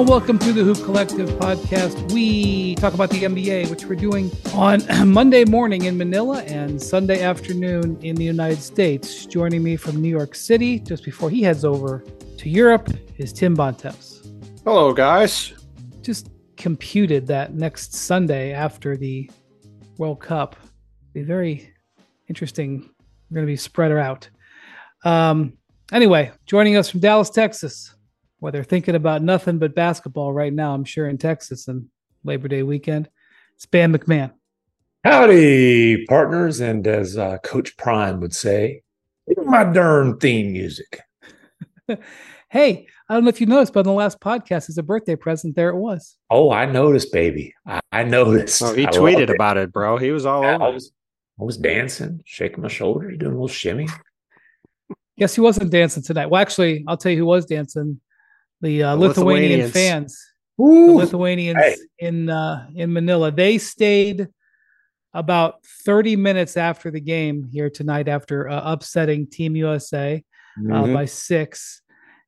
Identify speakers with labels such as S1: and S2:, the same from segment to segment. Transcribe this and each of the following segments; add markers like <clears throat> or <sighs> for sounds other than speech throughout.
S1: Hello and welcome to the Hoop Collective podcast. We talk about the NBA, which we're doing on <clears throat> Monday morning in Manila and Sunday afternoon in the United States. Joining me from New York City just before he heads over to Europe is Tim Bontemps.
S2: Hello, guys.
S1: Just computed that next Sunday after the World Cup be very interesting. We're going to be spread out. Um, anyway, joining us from Dallas, Texas, where they're thinking about nothing but basketball right now, I'm sure in Texas and Labor Day weekend. It's Bam MacMahon.
S3: Howdy, partners. And as uh, Coach Prime would say, my darn theme music. <laughs>
S1: hey, I don't know if you noticed, but in the last podcast, as a birthday present, there it was.
S3: Oh, I noticed, baby. I, I noticed.
S2: Oh, he
S3: I
S2: tweeted
S3: it.
S2: about it, bro. He was all
S3: I
S2: over.
S3: was, I was dancing, shaking my shoulders, doing a little shimmy.
S1: Guess he wasn't dancing tonight. Well, actually, I'll tell you who was dancing. The, uh,
S2: The
S1: Lithuanian
S2: Lithuanians.
S1: fans, the Lithuanians
S3: Hey.
S1: in uh, in Manila. They stayed about 30 minutes after the game here tonight after uh, upsetting Team USA. uh,
S3: Mhm.
S1: by six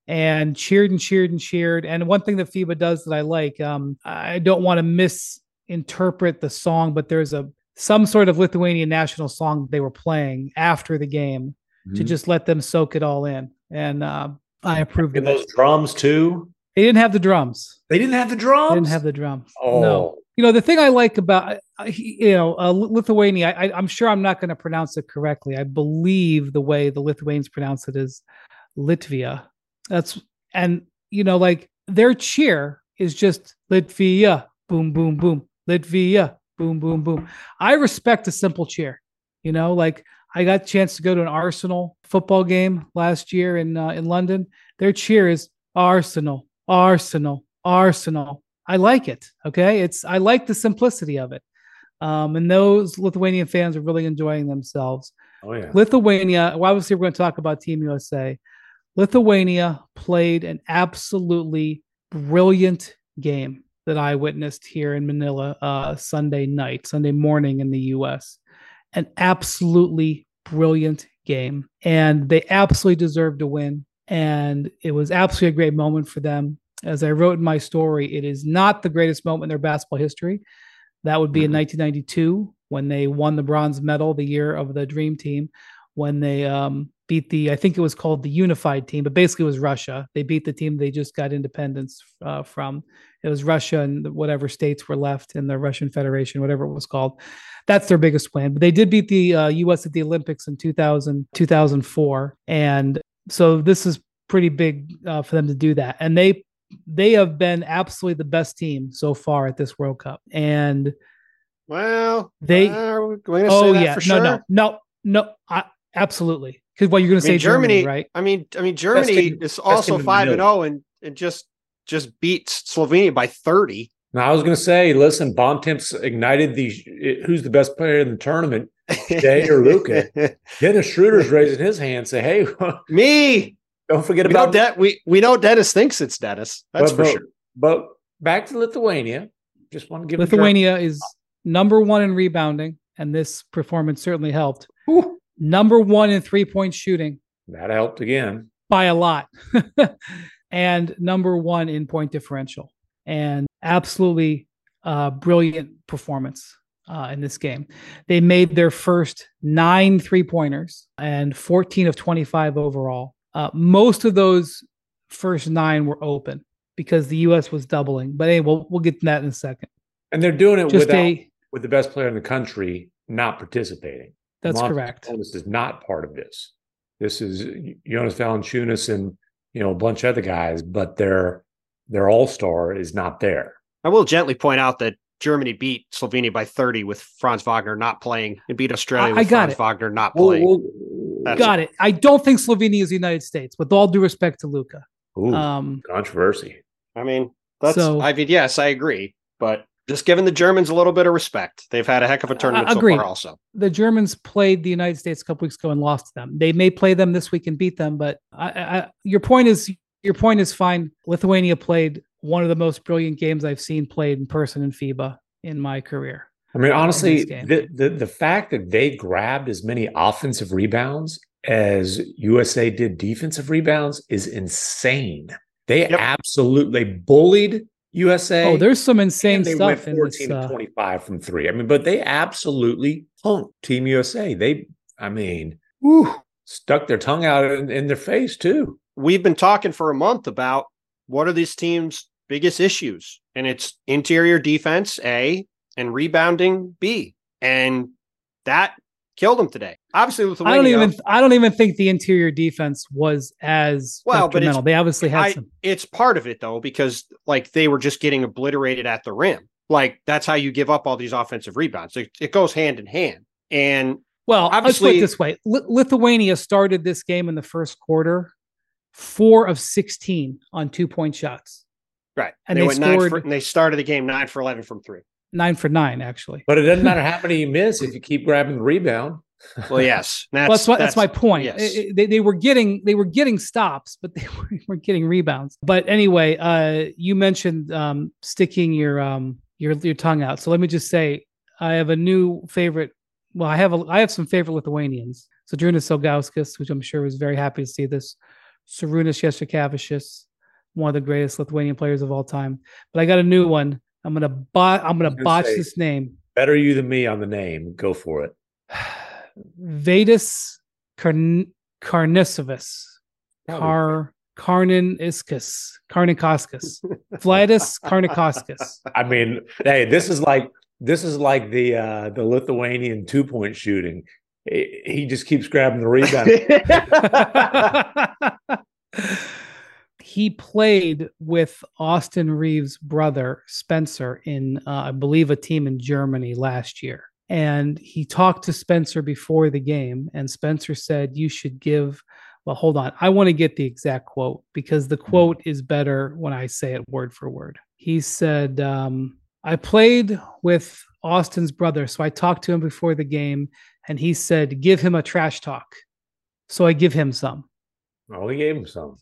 S1: and cheered and cheered and cheered. And one thing that FIBA does that I like, um, I don't want to misinterpret the song, but there's a some sort of Lithuanian national song they were playing after the game to
S3: Mhm.
S1: just let them soak it all in. And uh, I approved
S3: And
S1: of
S3: those drums too.
S1: They didn't have the drums.
S3: They didn't have the drums.
S1: They didn't have the drums.
S3: Oh,
S1: No. You know the thing I like about you know uh, Lithuania. I, I, I'm sure I'm not going to pronounce it correctly. I believe the way the Lithuanians pronounce it is Litvia. That's and you know like their cheer is just Litvia, boom boom boom, Litvia, boom boom boom. I respect a simple cheer. You know, like I got a chance to go to an Arsenal football game last year in uh, in London. Their cheer is Arsenal, Arsenal, Arsenal. I like it. Okay, it's I like the simplicity of it. Um, and those Lithuanian fans are really enjoying themselves.
S3: oh yeah.
S1: Lithuania, well, obviously, we're going to talk about Team USA. Lithuania played an absolutely brilliant game that I witnessed here in Manila uh, Sunday night, Sunday morning in the US. An absolutely brilliant game. And they absolutely deserved to win. And it was absolutely a great moment for them. As I wrote in my story, it is not the greatest moment in their basketball history. That would be in
S3: Mhm.
S1: 1992 when they won the bronze medal, the year of the Dream Team, when they um, beat the, I think it was called the Unified Team, but basically it was Russia. They beat the team they just got independence uh, from. It was Russia and whatever states were left in the Russian Federation, whatever it was called. That's their biggest win. But they did beat the uh, U.S. at the Olympics in 2000, 2004. And so this is pretty big uh, for them to do that. And they they have been absolutely the best team so far at this World Cup. And
S2: Well,
S1: They-
S2: are we going to
S1: oh yeah,
S2: for
S1: no,
S2: sure?
S1: no, no, no, I, absolutely. Because what you're going to say, Germany,
S2: Germany,
S1: right?
S2: I mean, I mean, Germany is also five and zero, and and just just beat Slovenia by thirty.
S3: Now I was going to say, listen, Bontemps ignited the. Who's the best player in the tournament? Jay or Luka? <laughs> Dennis Schroeder's raising his hand. Say, hey, <laughs>
S2: Me.
S3: don't forget
S2: We know,
S3: about
S2: De- we we know Dennis thinks it's Dennis. That's
S3: but,
S2: for
S3: but-
S2: sure.
S3: But back to Lithuania. Just want to give the
S1: Lithuania is number one in rebounding, and this performance certainly helped.
S3: Germans- Whew,
S1: Number one in three point shooting
S3: that helped again.
S1: by a lot, <laughs> and number one in point differential, and absolutely uh, brilliant performance uh, in this game. They made their first nine three pointers and 14 of 25 overall. Uh, most of those first nine were open because the U.S. was doubling. But anyway, we'll, we'll get to that in a second.
S3: And they're doing it
S1: Just
S3: without
S1: a
S3: with the best player in the country not participating.
S1: that's
S3: Montes
S1: correct.
S3: Jonas is not part of this. This is Jonas Valanciunas and you know a bunch of other guys, but their their all star is not there.
S2: I will gently point out that Germany beat Slovenia by thirty with Franz Wagner not playing, and beat Australia
S1: I- I
S2: with
S1: got
S2: Franz
S1: it.
S2: Wagner not playing.
S3: well,
S2: That's-
S1: Got it. I don't think Slovenia is the United States, with all due respect to Luka.
S3: ooh,
S1: Um,
S3: controversy.
S2: I mean, that's.
S1: So-
S2: I mean, yes, I agree, but just giving the Germans a little bit of respect. They've had a heck of a uh, tournament so
S1: agreed.
S2: far. Also,
S1: the Germans played the United States a couple weeks ago and lost to them. They may play them this week and beat them, but I, I, your point is your point is fine. Lithuania played one of the most brilliant games I've seen played in person in FIBA in my career.
S3: I mean, honestly, the, the the fact that they grabbed as many offensive rebounds as USA did defensive rebounds is insane. They
S2: Yep.
S3: absolutely bullied USA.
S1: Oh, there's some insane
S3: and they
S1: stuff
S3: went
S1: in
S3: 14
S1: this.
S3: to
S1: Uh,
S3: 25 from three. I mean, but they absolutely punked Team USA. They, I mean, whew, stuck their tongue out in, in their face too.
S2: We've been talking for a month about what are these teams' biggest issues, and it's interior defense A and rebounding B, and that killed them today. Obviously,
S1: I
S2: Lithuania.
S1: don't even I don't even think the interior defense was as
S2: Well, but it's-
S1: They obviously had
S2: I-
S1: some.
S2: it's part of it though because like they were just getting obliterated at the rim. Like that's how you give up all these offensive rebounds. It, it goes hand in hand. And
S1: Well, let's put
S2: obviously-
S1: it this way: Li- Lithuania started this game in the first quarter, four of sixteen on two point shots,
S2: right,
S1: And
S2: they,
S1: they
S2: went nine for, and they started the game nine for eleven from three.
S1: nine for nine actually.
S3: But it doesn't matter <laughs> how many you miss if you keep grabbing the rebound.
S2: Well, yes, <laughs> that's
S1: Well, that's, my, that's my point.
S2: yes.
S1: I- I- they, they were getting they were getting stops, but they <laughs> were, were getting rebounds. But anyway, uh, you mentioned um, sticking your um, your your tongue out. So let me just say, I have a new favorite. Well, I have a I have some favorite Lithuanians. So Drunas Ilgauskas, which I'm sure was very happy to see this. Sarunas Jasikevicius, one of the greatest Lithuanian players of all time. But I got a new one. I'm gonna bot. I'm gonna
S3: gonna
S1: botch
S3: say-
S1: this name.
S3: Better you than me on the name. Go for it. <sighs> <sighs> <sighs>
S1: Vedis Karn- Karnisovas.
S3: Probably.
S1: Kar Karniniskus. Karnikoskis. Vladis Karnikoskis. <laughs>
S3: I mean, hey, this is like this is like the uh the Lithuanian two point shooting. He he just keeps grabbing the rebound. <laughs>
S1: he played with Austin Reaves' brother Spencer in, uh, I believe, a team in Germany last year. And he talked to Spencer before the game, and Spencer said, You should give. Well, hold on. I want to get the exact quote because the quote is better when I say it word for word. He said, um, I played with Austin's brother. So I talked to him before the game, and he said, Give him a trash talk. So I give him some.
S3: oh, he gave him some.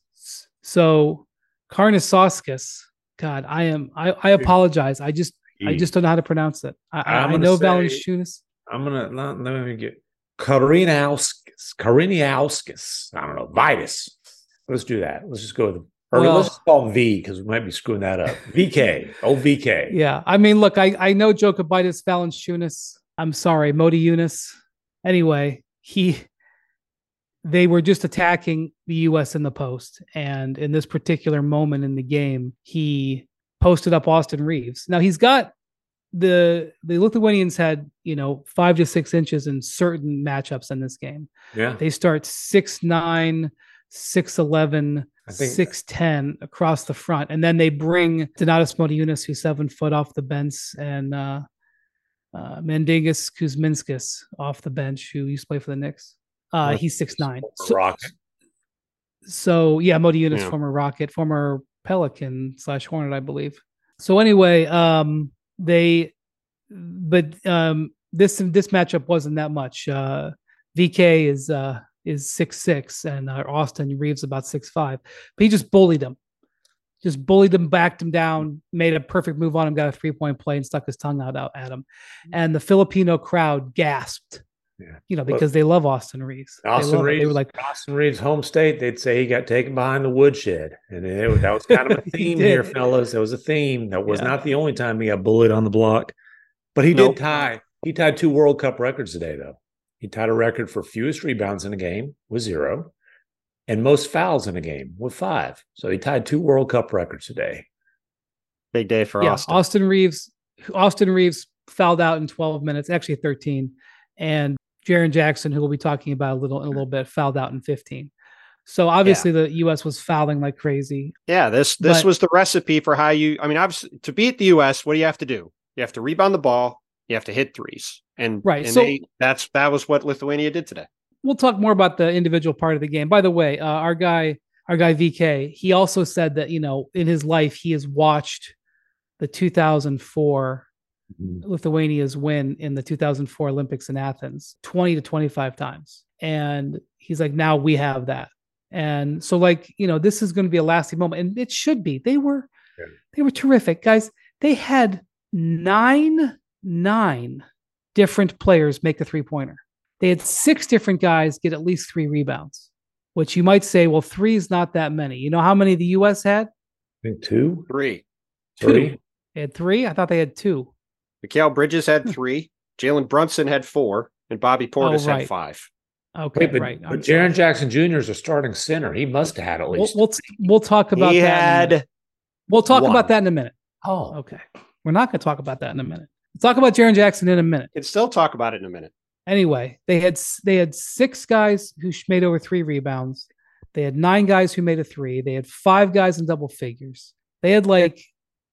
S1: So Karnisoskis, God, I am I, I apologize. I just I just don't know how to pronounce it. I, I,
S3: I'm
S1: I
S3: gonna
S1: know Valanciunas.
S3: I'm gonna not, let me get Karinauskas. Kariniauskas. I don't know. Vitus. Let's do that. Let's just go with or
S1: Well-
S3: let's just call him V because we might be screwing that up. VK. Oh VK.
S1: Yeah. I mean, look, I, I know Jokobitis Valanciunas. I'm sorry, Modi Yunus. Anyway, he they were just attacking the US in the post. And in this particular moment in the game, he posted up Austin Reaves. Now he's got the the Lithuanians had, you know, five to six inches in certain matchups in this game.
S3: Yeah.
S1: They start six nine, six eleven, six ten across the front, and then they bring Donatas Motiejunas, who's seven foot off the bench, and uh, uh, Mindaugas Kuzminskas off the bench, who used to play for the Knicks. Uh, he's six nine. So,
S3: Rocket.
S1: so yeah, Motiejunas,
S2: Yeah.
S1: former Rocket, former Pelican slash Hornet, I believe. So anyway, um, they, but um, this this matchup wasn't that much. Uh, VK is uh is six six, and uh, Austin Reaves about six five. But he just bullied him, just bullied him, backed him down, made a perfect move on him, got a three point play, and stuck his tongue out, out at him. And the Filipino crowd gasped.
S3: Yeah.
S1: You know, because they love Austin Reaves.
S3: Austin
S1: love it.
S3: Reaves.
S1: They were like,
S3: Austin Reaves' home state. They'd say he got taken behind the woodshed, and it, that was kind of a <laughs> theme
S1: did.
S3: here, fellas. There was a theme. That was
S1: Yeah.
S3: not the only time he got bullied on the block, but he
S2: Nope.
S3: did tie. He tied two World Cup records today, though. He tied a record for fewest rebounds in a game with zero, and most fouls in a game with five. So he tied two World Cup records today.
S2: Big day for
S1: yeah,
S2: Austin.
S1: Austin Reaves. Austin Reaves fouled out in 12 minutes, actually 13, and Jaren Jackson, who we'll be talking about a little in a little bit, fouled out in 15. So obviously the U.S. was fouling like crazy.
S2: Yeah, this this
S1: But-
S2: was the recipe for how you. I mean, obviously, to beat the U.S., what do you have to do? You have to rebound the ball. You have to hit threes, and
S1: Right,
S2: And
S1: so-
S2: they, that's that was what Lithuania did today.
S1: We'll talk more about the individual part of the game. By the way, uh, our guy, our guy VK, he also said that you know in his life he has watched the 2004 Mm-hmm. Lithuania's win in the 2004 Olympics in Athens 20 to 25 times. And he's like, now we have that. And so, like, you know, this is going to be a lasting moment. And it should be. They were
S3: Yeah.
S1: they were terrific. Guys, they had nine, nine different players make a three-pointer. They had six different guys get at least three rebounds. which you might say, well, three is not that many. You know how many the U.S. had?
S3: I think two,
S2: Three.
S3: three.
S1: They had three. I thought they had two.
S2: Mikal Bridges had hmm. three. Jalen Brunson had four, and Bobby Portis oh,
S1: right.
S2: had five.
S1: Okay,
S3: Wait, but,
S1: right. I'm
S3: Jaren
S1: sorry.
S3: Jackson Jr. is a starting center. He must have had at
S1: We'll,
S3: least.
S1: we'll we'll talk about
S2: he
S1: that. a
S2: had.
S1: We'll talk
S2: one.
S1: about that in a minute.
S3: oh,
S1: Okay, we're not going to talk about that in a minute. We'll talk about Jaren Jackson in a minute.
S2: can still talk about it in a minute.
S1: Anyway, they had they had six guys who made over three rebounds. They had nine guys who made a three. They had five guys in double figures. They had like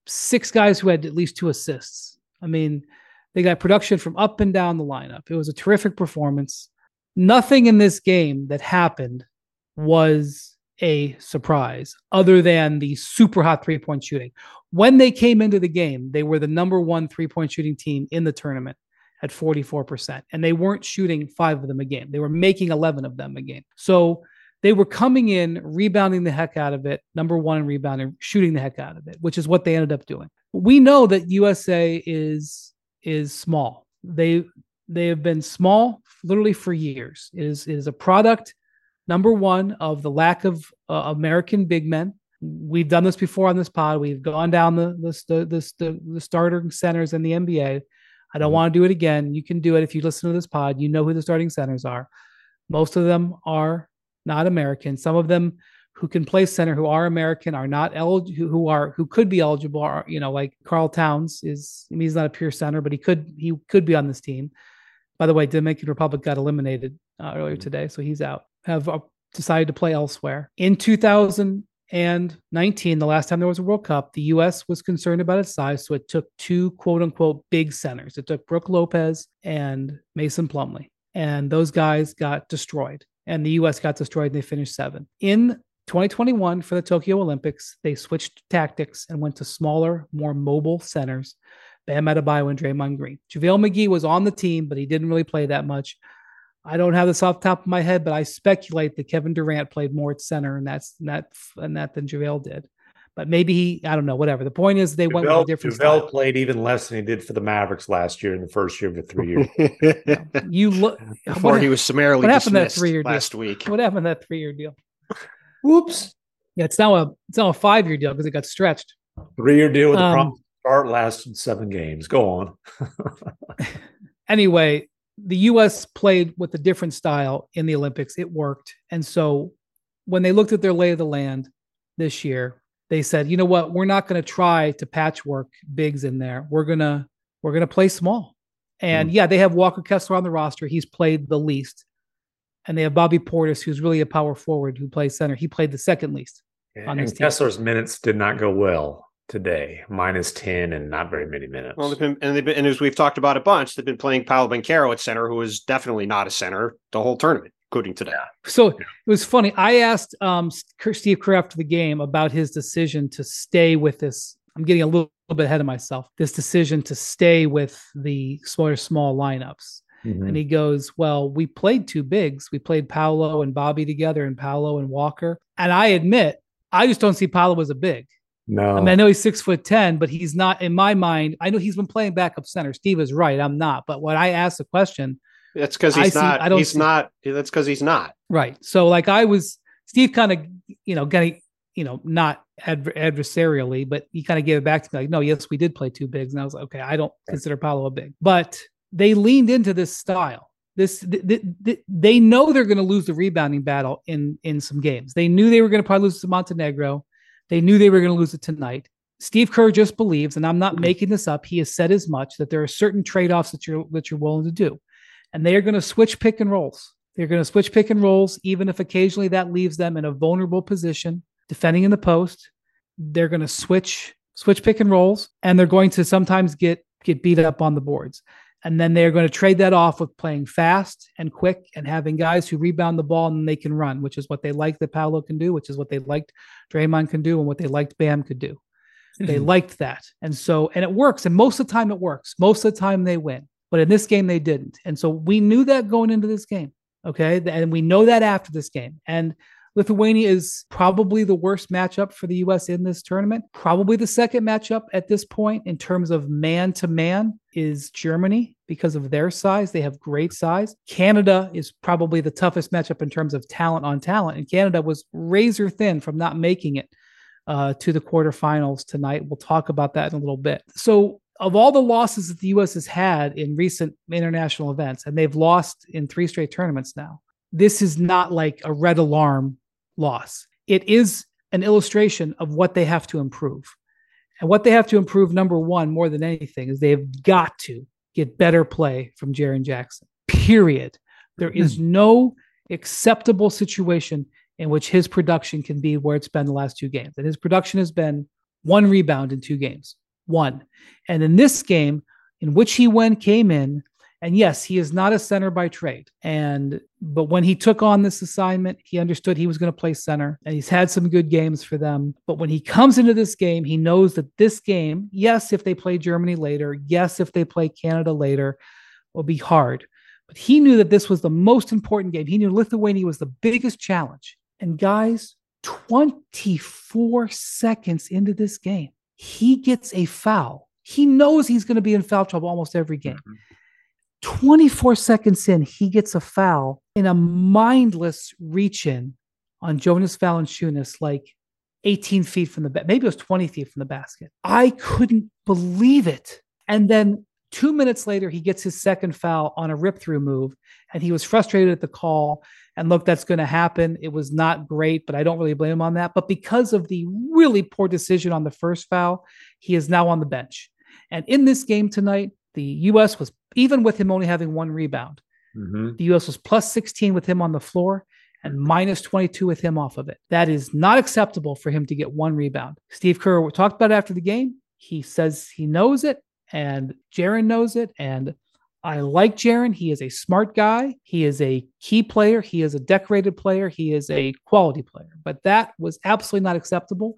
S1: six guys who had at least two assists. I mean, they got production from up and down the lineup. It was a terrific performance. Nothing in this game that happened was a surprise other than the super hot three point shooting. When they came into the game, they were the number one three point shooting team in the tournament at 44%. And they weren't shooting five of them a game, they were making 11 of them a game. So they were coming in, rebounding the heck out of it, number one in rebounding, shooting the heck out of it, which is what they ended up doing. We know that USA is is small. They they have been small literally for years. It is it is a product number one of the lack of uh, American big men. We've done this before on this pod. We've gone down the the the the, the, starting centers in the NBA. I don't
S3: Mhm.
S1: want to do it again. You can do it if you listen to this pod. You know who the starting centers are. Most of them are not American. Some of them who can play center who are American are not eligible. Who, are who could be eligible are you know like Karl Towns is. I mean, he's not a pure center, but he could he could be on this team. By the way, Dominican Republic got eliminated uh, earlier today, so he's out. Have uh, decided to play elsewhere. In 2019, the last time there was a World Cup, the U.S. was concerned about its size, so it took two quote unquote big centers. It took Brooke Lopez and Mason Plumlee, and those guys got destroyed. And the U.S. got destroyed, and they finished seven. In 2021 for the Tokyo Olympics, they switched tactics and went to smaller, more mobile centers. Bam Adebayo and Draymond Green. JaVale McGee was on the team, but he didn't really play that much. I don't have this off the top of my head, but I speculate that Kevin Durant played more at center and that's and that and that than JaVale did. But maybe he, I don't know, whatever. The point is they went with a different
S3: Duvel
S1: style.
S3: played even less than he did for the Mavericks last year in the first year of the three years. <laughs>
S1: You look
S2: Before
S1: what,
S2: he was summarily
S1: what happened to that
S2: dismissed
S1: three-year deal?
S2: last week.
S1: what happened to that three year deal?
S3: Whoops.
S1: Yeah, it's now a it's now a five year deal because it got stretched.
S3: Three year deal with
S1: Um,
S3: the promise start lasted seven games. Go on. <laughs>
S1: anyway, the US played with a different style in the Olympics. It worked. And so when they looked at their lay of the land this year, they said, you know what, we're not going to try to patchwork bigs in there. We're gonna we're gonna play small. And yeah, they have Walker Kessler on the roster. He's played the least. And they have Bobby Portis, who's really a power forward who plays center. He played the second least. on this
S3: And
S1: team.
S3: Kessler's minutes did not go well today. Minus 10 and not very many minutes.
S2: Well, they've been, and they've been, and as we've talked about a bunch, they've been playing Paolo Banchero at center, who is definitely not a center the whole tournament, including today.
S1: So it was funny. I asked um, Steve Kerr after the game about his decision to stay with this. I'm getting a little, little bit ahead of myself. This decision to stay with the smaller, small lineups.
S3: Mhm.
S1: And he goes, Well, we played two bigs. We played Paolo and Bobby together and Paolo and Walker. And I admit, I just don't see Paolo as a big.
S3: no.
S1: I mean, I know he's six foot 10, but he's not in my mind. I know he's been playing backup center. Steve is right. I'm not. But when I asked the question,
S2: That's because
S1: I
S2: he's
S1: see-
S2: not.
S1: I don't
S2: he's
S1: see-
S2: not. That's because he's not.
S1: Right. So like I was Steve kind of, you know, getting, you know, not adver- adversarially, but he kind of gave it back to me like, no, yes, we did play two bigs. And I was like, okay, I don't consider Paolo a big, but they leaned into this style. This th- th- th- they know they're going to lose the rebounding battle in in some games. They knew they were going to probably lose to Montenegro. They knew they were going to lose it tonight. Steve Kerr just believes, and I'm not mm-hmm. making this up. He has said as much that there are certain trade-offs that you're that you're willing to do, and they are going to switch pick and rolls. They're going to switch pick and rolls, even if occasionally that leaves them in a vulnerable position, defending in the post. They're going to switch switch pick and rolls, and they're going to sometimes get get beat up on the boards. And then they're going to trade that off with playing fast and quick and having guys who rebound the ball and they can run, which is what they like that Paolo can do, which is what they liked Draymond can do, and what they liked Bam could do. They hmm. liked that. And so, and it works. And most of the time it works. Most of the time they win. But in this game, they didn't. And so we knew that going into this game. Okay. And we know that after this game. And Lithuania is probably the worst matchup for the US in this tournament. Probably the second matchup at this point in terms of man to man is Germany because of their size. They have great size. Canada is probably the toughest matchup in terms of talent on talent. And Canada was razor thin from not making it uh, to the quarterfinals tonight. We'll talk about that in a little bit. So, of all the losses that the U.S. has had in recent international events, and they've lost in three straight tournaments now, this is not like a red alarm loss. It is an illustration of what they have to improve. And what they have to improve, number one, more than anything, is they've got to get better play from Jaren Jackson. Period. There is hmm. no acceptable situation in which his production can be where it's been the last two games. And his production has been one rebound in two games. One. And in this game, in which he went came in and yes, he is not a center by trade. And but when he took on this assignment, he understood he was going to play center and he's had some good games for them. But when he comes into this game, he knows that this game, yes, if they play Germany later, yes, if they play Canada later, will be hard. But he knew that this was the most important game. He knew Lithuania was the biggest challenge. And guys, 24 seconds into this game, he gets a foul. He knows he's going to be in foul trouble almost every game. Mm-hmm 24 seconds in, he gets a foul in a mindless reach in on Jonas Valanciunas, like 18 feet from the maybe it was 20 feet from the basket. I couldn't believe it. And then two minutes later, he gets his second foul on a rip through move, and he was frustrated at the call. And look, that's going to happen. It was not great, but I don't really blame him on that. But because of the really poor decision on the first foul, he is now on the bench. And in this game tonight, the U.S. was even with him only having one rebound. Mm-hmm. The U.S. was plus 16 with him on the floor and minus 22 with him off of it. That is not acceptable for him to get one rebound. Steve Kerr talked about after the game. He says he knows it, and Jaren knows it. And I like Jaren. He is a smart guy. He is a key player. He is a decorated player. He is a quality player. But that was absolutely not acceptable.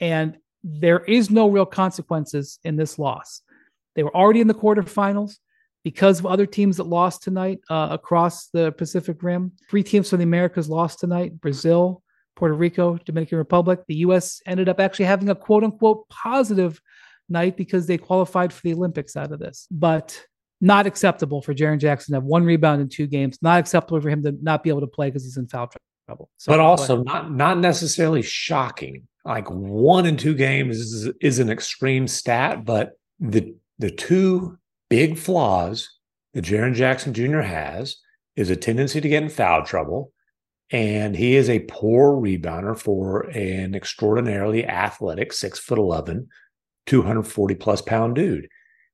S1: And there is no real consequences in this loss. They were already in the quarterfinals because of other teams that lost tonight uh, across the Pacific Rim. Three teams from the Americas lost tonight Brazil, Puerto Rico, Dominican Republic. The U.S. ended up actually having a quote unquote positive night because they qualified for the Olympics out of this. But not acceptable for Jaren Jackson to have one rebound in two games. Not acceptable for him to not be able to play because he's in foul trouble.
S3: So, but also not not necessarily shocking. Like one in two games is, is an extreme stat, but the the two big flaws that Jaren Jackson Jr. has is a tendency to get in foul trouble, and he is a poor rebounder for an extraordinarily athletic, six foot 11, 240 plus pound dude.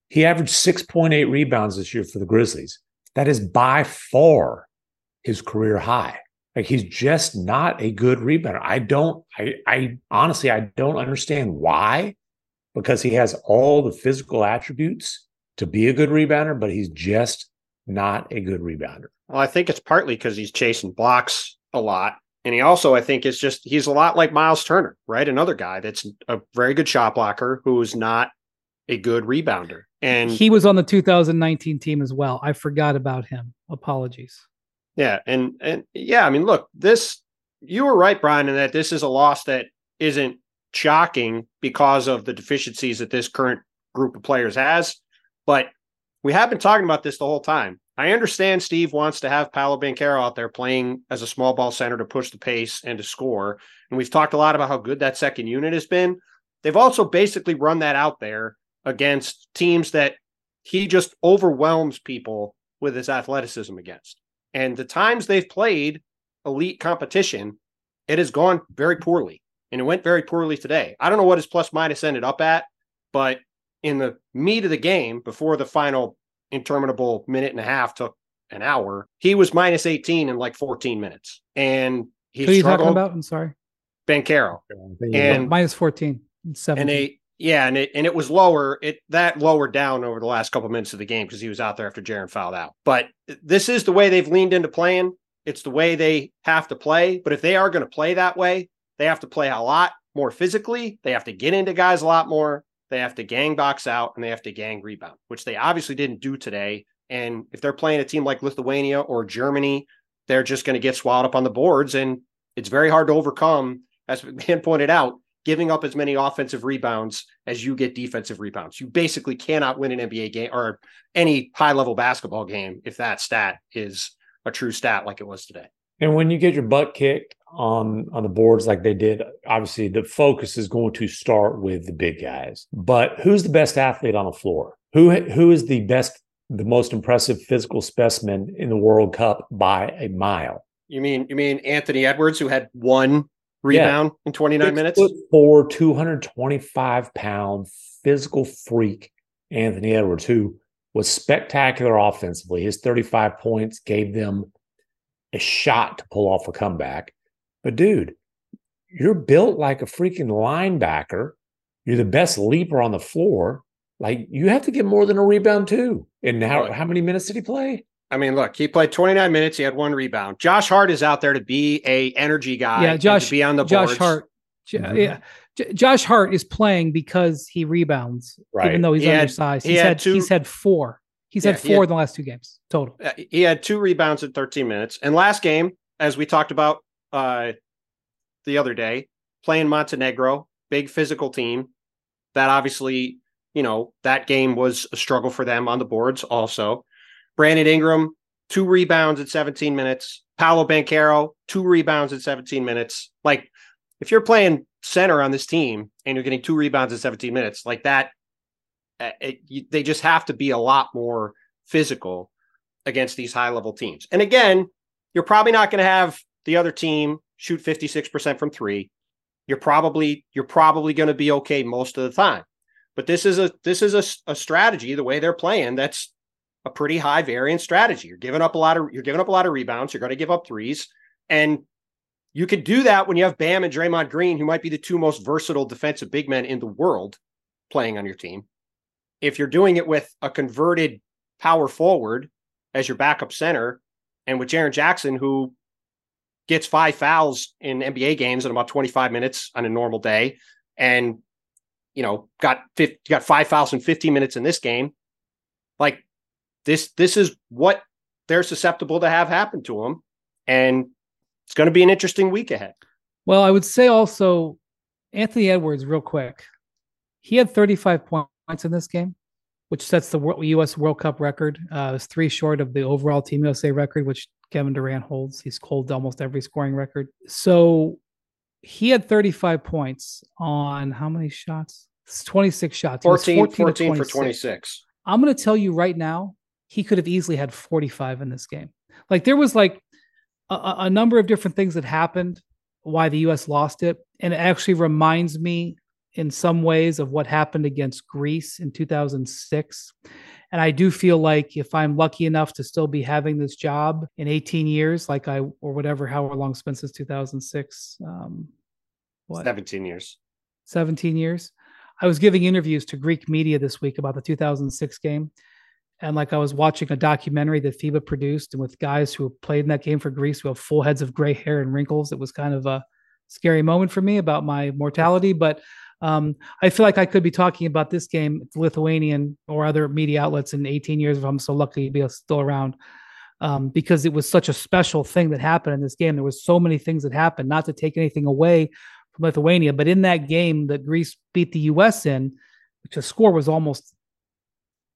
S3: He averaged 6.8 rebounds this year for the Grizzlies. That is by far his career high. Like he's just not a good rebounder. I don't, I, I honestly, I don't understand why because he has all the physical attributes to be a good rebounder, but he's just not a good rebounder.
S2: Well, I think it's partly because he's chasing blocks a lot. And he also, I think, is just he's a lot like Miles Turner, right? Another guy that's a very good shot blocker who is not a good rebounder. And
S1: he was on the 2019 team as well. I forgot about him. Apologies.
S2: Yeah, and and yeah, I mean, look, this you were right, Brian, in that this is a loss that isn't shocking because of the deficiencies that this current group of players has. But we have been talking about this the whole time. I understand Steve wants to have Paolo Banchero out there playing as a small ball center to push the pace and to score. And we've talked a lot about how good that second unit has been. They've also basically run that out there against teams that he just overwhelms people with his athleticism against. And the times they've played elite competition, it has gone very poorly and it went very poorly today. I don't know what his plus minus ended up at, but in the meat of the game before the final interminable minute and a half took an hour, he was minus 18 in like 14 minutes. And he
S1: Who are you talking about? I'm sorry.
S2: Banchero. And
S1: minus 14. 17.
S2: And they yeah, and it and it was lower. It that lowered down over the last couple of minutes of the game because he was out there after Jaren fouled out. But this is the way they've leaned into playing. It's the way they have to play. But if they are going to play that way, they have to play a lot more physically. They have to get into guys a lot more. They have to gang box out and they have to gang rebound, which they obviously didn't do today. And if they're playing a team like Lithuania or Germany, they're just going to get swallowed up on the boards. And it's very hard to overcome, as MacMahon pointed out, giving up as many offensive rebounds as you get defensive rebounds. You basically cannot win an NBA game or any high level basketball game if that stat is a true stat like it was today.
S3: And when you get your butt kicked on on the boards like they did, obviously the focus is going to start with the big guys. But who's the best athlete on the floor? Who who is the best, the most impressive physical specimen in the World Cup by a mile?
S2: You mean you mean Anthony Edwards, who had one rebound yeah. in 29 Six minutes? Foot
S3: four, 225 pound physical freak, Anthony Edwards, who was spectacular offensively. His 35 points gave them a shot to pull off a comeback. But dude, you're built like a freaking linebacker. You're the best leaper on the floor. Like you have to get more than a rebound too. And now, how many minutes did he play?
S2: I mean, look, he played 29 minutes. He had one rebound. Josh Hart is out there to be a energy guy.
S1: Yeah, Josh
S2: be on the
S1: Josh boards. Hart. Mm-hmm. Yeah, J- Josh Hart is playing because he rebounds, right. even though he's he undersized. Had, he's he had, had two, he's had four. He's yeah, had four he had, in the last two games total.
S2: He had two rebounds in 13 minutes. And last game, as we talked about uh, the other day, playing Montenegro, big physical team. That obviously, you know, that game was a struggle for them on the boards also. Brandon Ingram, two rebounds in 17 minutes. Paolo Banchero, two rebounds in 17 minutes. Like, if you're playing center on this team and you're getting two rebounds in 17 minutes, like that, Uh, it, you, they just have to be a lot more physical against these high level teams. And again, you're probably not going to have the other team shoot 56% from three. You're probably you're probably going to be okay most of the time. But this is a this is a, a strategy the way they're playing that's a pretty high variance strategy. You're giving up a lot of you're giving up a lot of rebounds. You're going to give up threes, and you could do that when you have Bam and Draymond Green, who might be the two most versatile defensive big men in the world, playing on your team. If you're doing it with a converted power forward as your backup center, and with Jaren Jackson, who gets five fouls in NBA games in about 25 minutes on a normal day, and you know got 50, got five fouls in 15 minutes in this game, like this this is what they're susceptible to have happen to them, and it's going to be an interesting week ahead.
S1: Well, I would say also Anthony Edwards, real quick, he had 35 points in this game, which sets the U.S. World Cup record. Uh, it's three short of the overall Team USA record, which Kevin Durant holds. He's called almost every scoring record. So he had 35 points on how many shots? It's 26 shots.
S2: 14, 14, 14 for 26.
S1: I'm going to tell you right now, he could have easily had 45 in this game. Like there was like a, a number of different things that happened why the U.S. lost it, and it actually reminds me in some ways of what happened against Greece in 2006. And I do feel like if I'm lucky enough to still be having this job in 18 years, like I or whatever, however long it's been since 2006, um,
S2: what 17 years,
S1: 17 years. I was giving interviews to Greek media this week about the 2006 game, and like I was watching a documentary that FIBA produced, and with guys who played in that game for Greece who have full heads of gray hair and wrinkles. It was kind of a scary moment for me about my mortality, but um, I feel like I could be talking about this game, Lithuanian or other media outlets in 18 years if I'm so lucky to be still around. Um, because it was such a special thing that happened in this game. There was so many things that happened, not to take anything away from Lithuania, but in that game that Greece beat the U.S. in, which the score was almost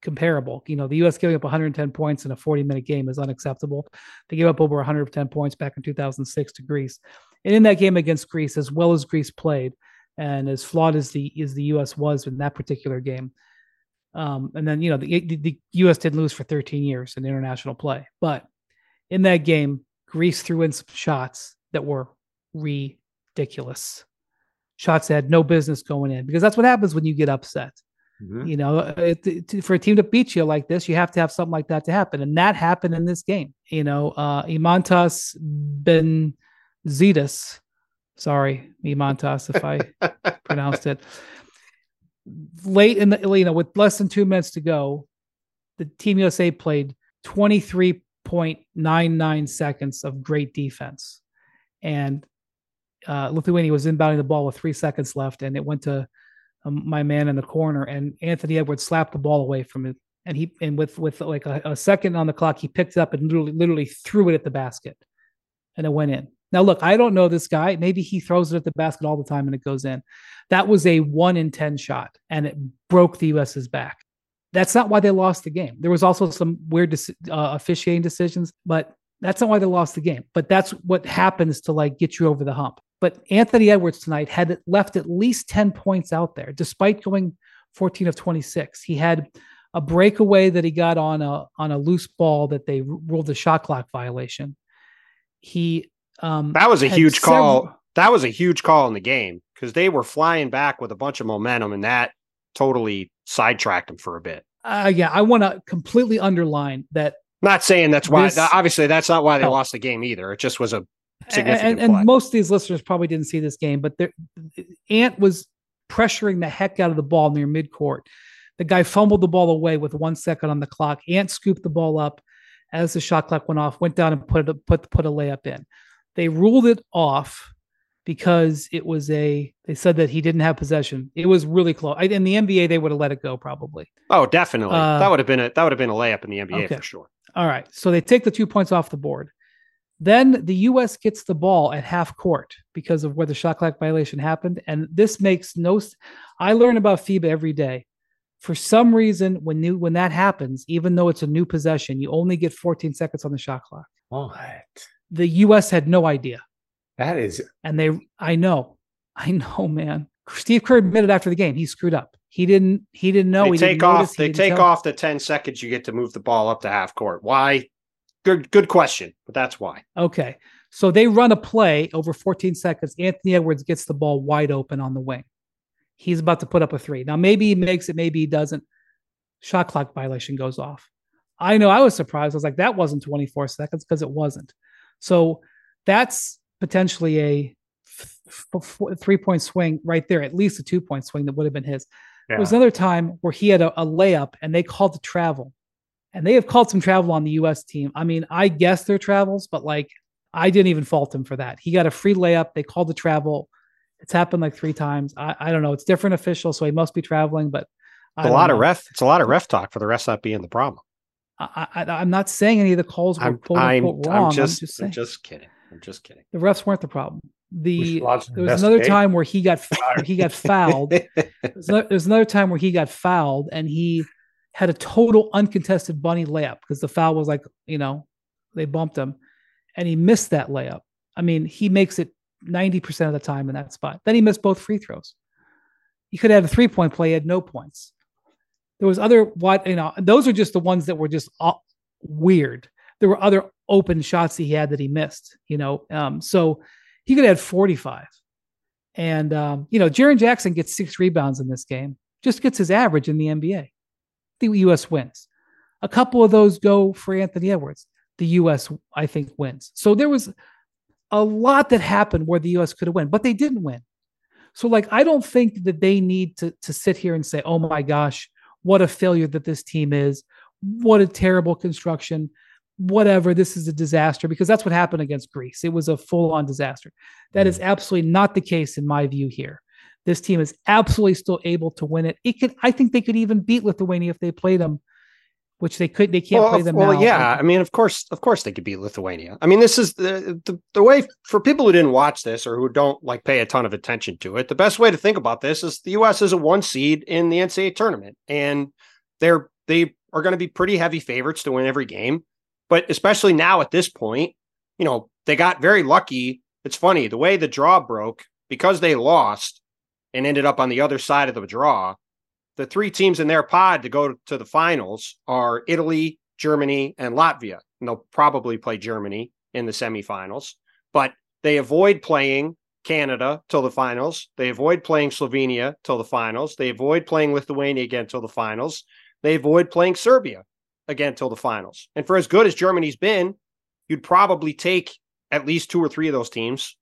S1: comparable. You know, the U.S. giving up 110 points in a 40 minute game is unacceptable. They gave up over 110 points back in 2006 to Greece. And in that game against Greece, as well as Greece played, and as flawed as the as the U.S. was in that particular game, um, and then you know the, the U.S. didn't lose for 13 years in international play, but in that game, Greece threw in some shots that were ridiculous, shots that had no business going in because that's what happens when you get upset. Mm-hmm. You know, it, to, for a team to beat you like this, you have to have something like that to happen, and that happened in this game. You know, uh, Eimantas Ben Zetas, sorry, Eimantas, if I pronounced it. Late in the, you know, with less than two minutes to go, the Team USA played 23.99 seconds of great defense, and uh, Lithuania was inbounding the ball with three seconds left, and it went to um, my man in the corner, and Anthony Edwards slapped the ball away from it, and he and with with like a, a second on the clock, he picked it up and literally literally threw it at the basket, and it went in. Now, look, I don't know this guy. Maybe he throws it at the basket all the time and it goes in. That was a one in 10 shot and it broke the US's back. That's not why they lost the game. There was also some weird uh, officiating decisions, but that's not why they lost the game. But that's what happens to like get you over the hump. But Anthony Edwards tonight had left at least 10 points out there, despite going 14 of 26. He had a breakaway that he got on a on a loose ball that they ruled a shot clock violation. He um,
S2: that was a huge several... call. That was a huge call in the game because they were flying back with a bunch of momentum, and that totally sidetracked them for a bit.
S1: Uh, yeah, I want to completely underline that.
S2: Not saying that's why. This, obviously, that's not why they no. lost the game either. It just was a significant.
S1: And, and most of these listeners probably didn't see this game, but Ant was pressuring the heck out of the ball near midcourt. The guy fumbled the ball away with one second on the clock. Ant scooped the ball up as the shot clock went off, went down and put it, put put a layup in. They ruled it off because it was a. They said that he didn't have possession. It was really close. In the NBA, they would have let it go probably.
S2: Oh, definitely. Uh, that would have been a that would have been a layup in the NBA okay. for sure.
S1: All right. So they take the two points off the board. Then the U.S. gets the ball at half court because of where the shot clock violation happened, and this makes no. I learn about FIBA every day. For some reason, when new when that happens, even though it's a new possession, you only get 14 seconds on the shot clock.
S3: What?
S1: The U.S. had no idea.
S3: That is,
S1: and they. I know, I know, man. Steve Kerr admitted after the game he screwed up. He didn't. He didn't know.
S2: They
S1: he
S2: take off. They take tell. off the 10 seconds you get to move the ball up to half court. Why? Good, good question, but that's why.
S1: Okay. So they run a play over 14 seconds. Anthony Edwards gets the ball wide open on the wing. He's about to put up a three. Now, maybe he makes it, maybe he doesn't. Shot clock violation goes off. I know I was surprised. I was like, that wasn't 24 seconds because it wasn't. So that's potentially a f- f- three point swing right there, at least a two point swing that would have been his. Yeah. There was another time where he had a, a layup and they called the travel and they have called some travel on the U.S. team. I mean, I guess they're travels, but like I didn't even fault him for that. He got a free layup. They called the travel. It's happened like three times. I, I don't know. It's different officials, so he must be traveling. But
S2: a lot know. of ref. It's a lot of ref talk for the rest not being the problem.
S1: I, I, am not saying any of the calls were
S2: I'm,
S1: quote
S2: I'm,
S1: unquote wrong.
S2: I'm just, I'm just, I'm just kidding. I'm just kidding.
S1: The refs weren't the problem. The there was another time where he got he got <laughs> fouled. there's, another, there's another time where he got fouled and he had a total uncontested bunny layup because the foul was like, you know, they bumped him and he missed that layup. I mean, he makes it 90% of the time in that spot. Then he missed both free throws. He could have had a three point play, he had no points. There was other what you know, those are just the ones that were just weird. There were other open shots he had that he missed, you know. Um, so he could have had 45. And um, you know, Jaren Jackson gets six rebounds in this game, just gets his average in the NBA the U.S. wins. A couple of those go for Anthony Edwards. The U.S. I think wins. So there was a lot that happened where the U.S. could have won, but they didn't win. So like I don't think that they need to to sit here and say, "Oh my gosh, what a failure that this team is. What a terrible construction. Whatever, this is a disaster." Because that's what happened against Greece. It was a full-on disaster. That is mm. absolutely not the case in my view here. This team is absolutely still able to win it. It could, I think, they could even beat Lithuania if they played them, which they could. They can't
S2: well,
S1: play them
S2: well,
S1: now.
S2: yeah, I mean, of course, of course, they could beat Lithuania. I mean, this is the, the the way for people who didn't watch this or who don't like pay a ton of attention to it. The best way to think about this is the U.S. is a one seed in the NCAA tournament, and they're they are going to be pretty heavy favorites to win every game. But especially now at this point, you know, they got very lucky. It's funny the way the draw broke because they lost and ended up on the other side of the draw. The three teams in their pod to go to the finals are Italy, Germany, and Latvia. And they'll probably play Germany in the semifinals, but they avoid playing Canada till the finals. They avoid playing Slovenia till the finals. They avoid playing Lithuania again till the finals. They avoid playing Serbia again till the finals. And for as good as Germany's been, you'd probably take at least two or three of those teams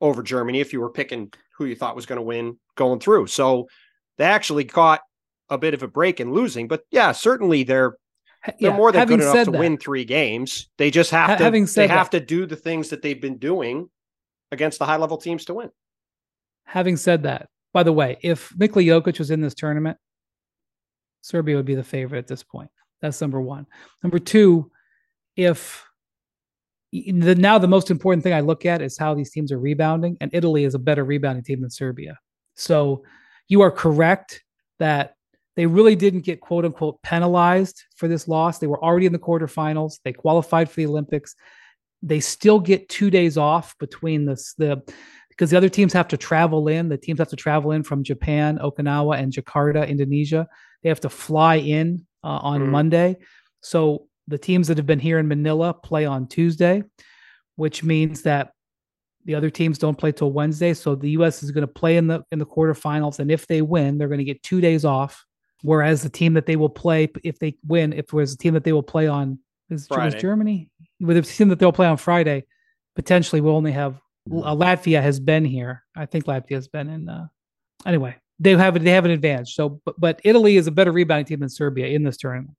S2: over Germany if you were picking who you thought was going to win going through. So they actually caught a bit of a break in losing, but yeah, certainly they're they're yeah, more than good enough to that, win three games. They just have to having said they have that, to do the things that they've been doing against the high level teams to win.
S1: Having said that, by the way, if Nikola Jokic was in this tournament, Serbia would be the favorite at this point. That's number one. Number two, if the, now the most important thing I look at is how these teams are rebounding, and Italy is a better rebounding team than Serbia. So you are correct that they really didn't get quote unquote penalized for this loss. They were already in the quarterfinals. They qualified for the Olympics. They still get two days off between this the because the other teams have to travel in. The teams have to travel in from Japan, Okinawa, and Jakarta, Indonesia. They have to fly in uh, on mm-hmm. Monday. So the teams that have been here in Manila play on Tuesday, which means that the other teams don't play till Wednesday. So the U.S. is going to play in the in the quarterfinals, and if they win, they're going to get two days off. Whereas the team that they will play, if they win, if there's a team that they will play on is, is Germany, with the team that they'll play on Friday, potentially we'll only have uh, Latvia has been here. I think Latvia has been in. Uh, anyway, they have they have an advantage. So, but, but Italy is a better rebounding team than Serbia in this tournament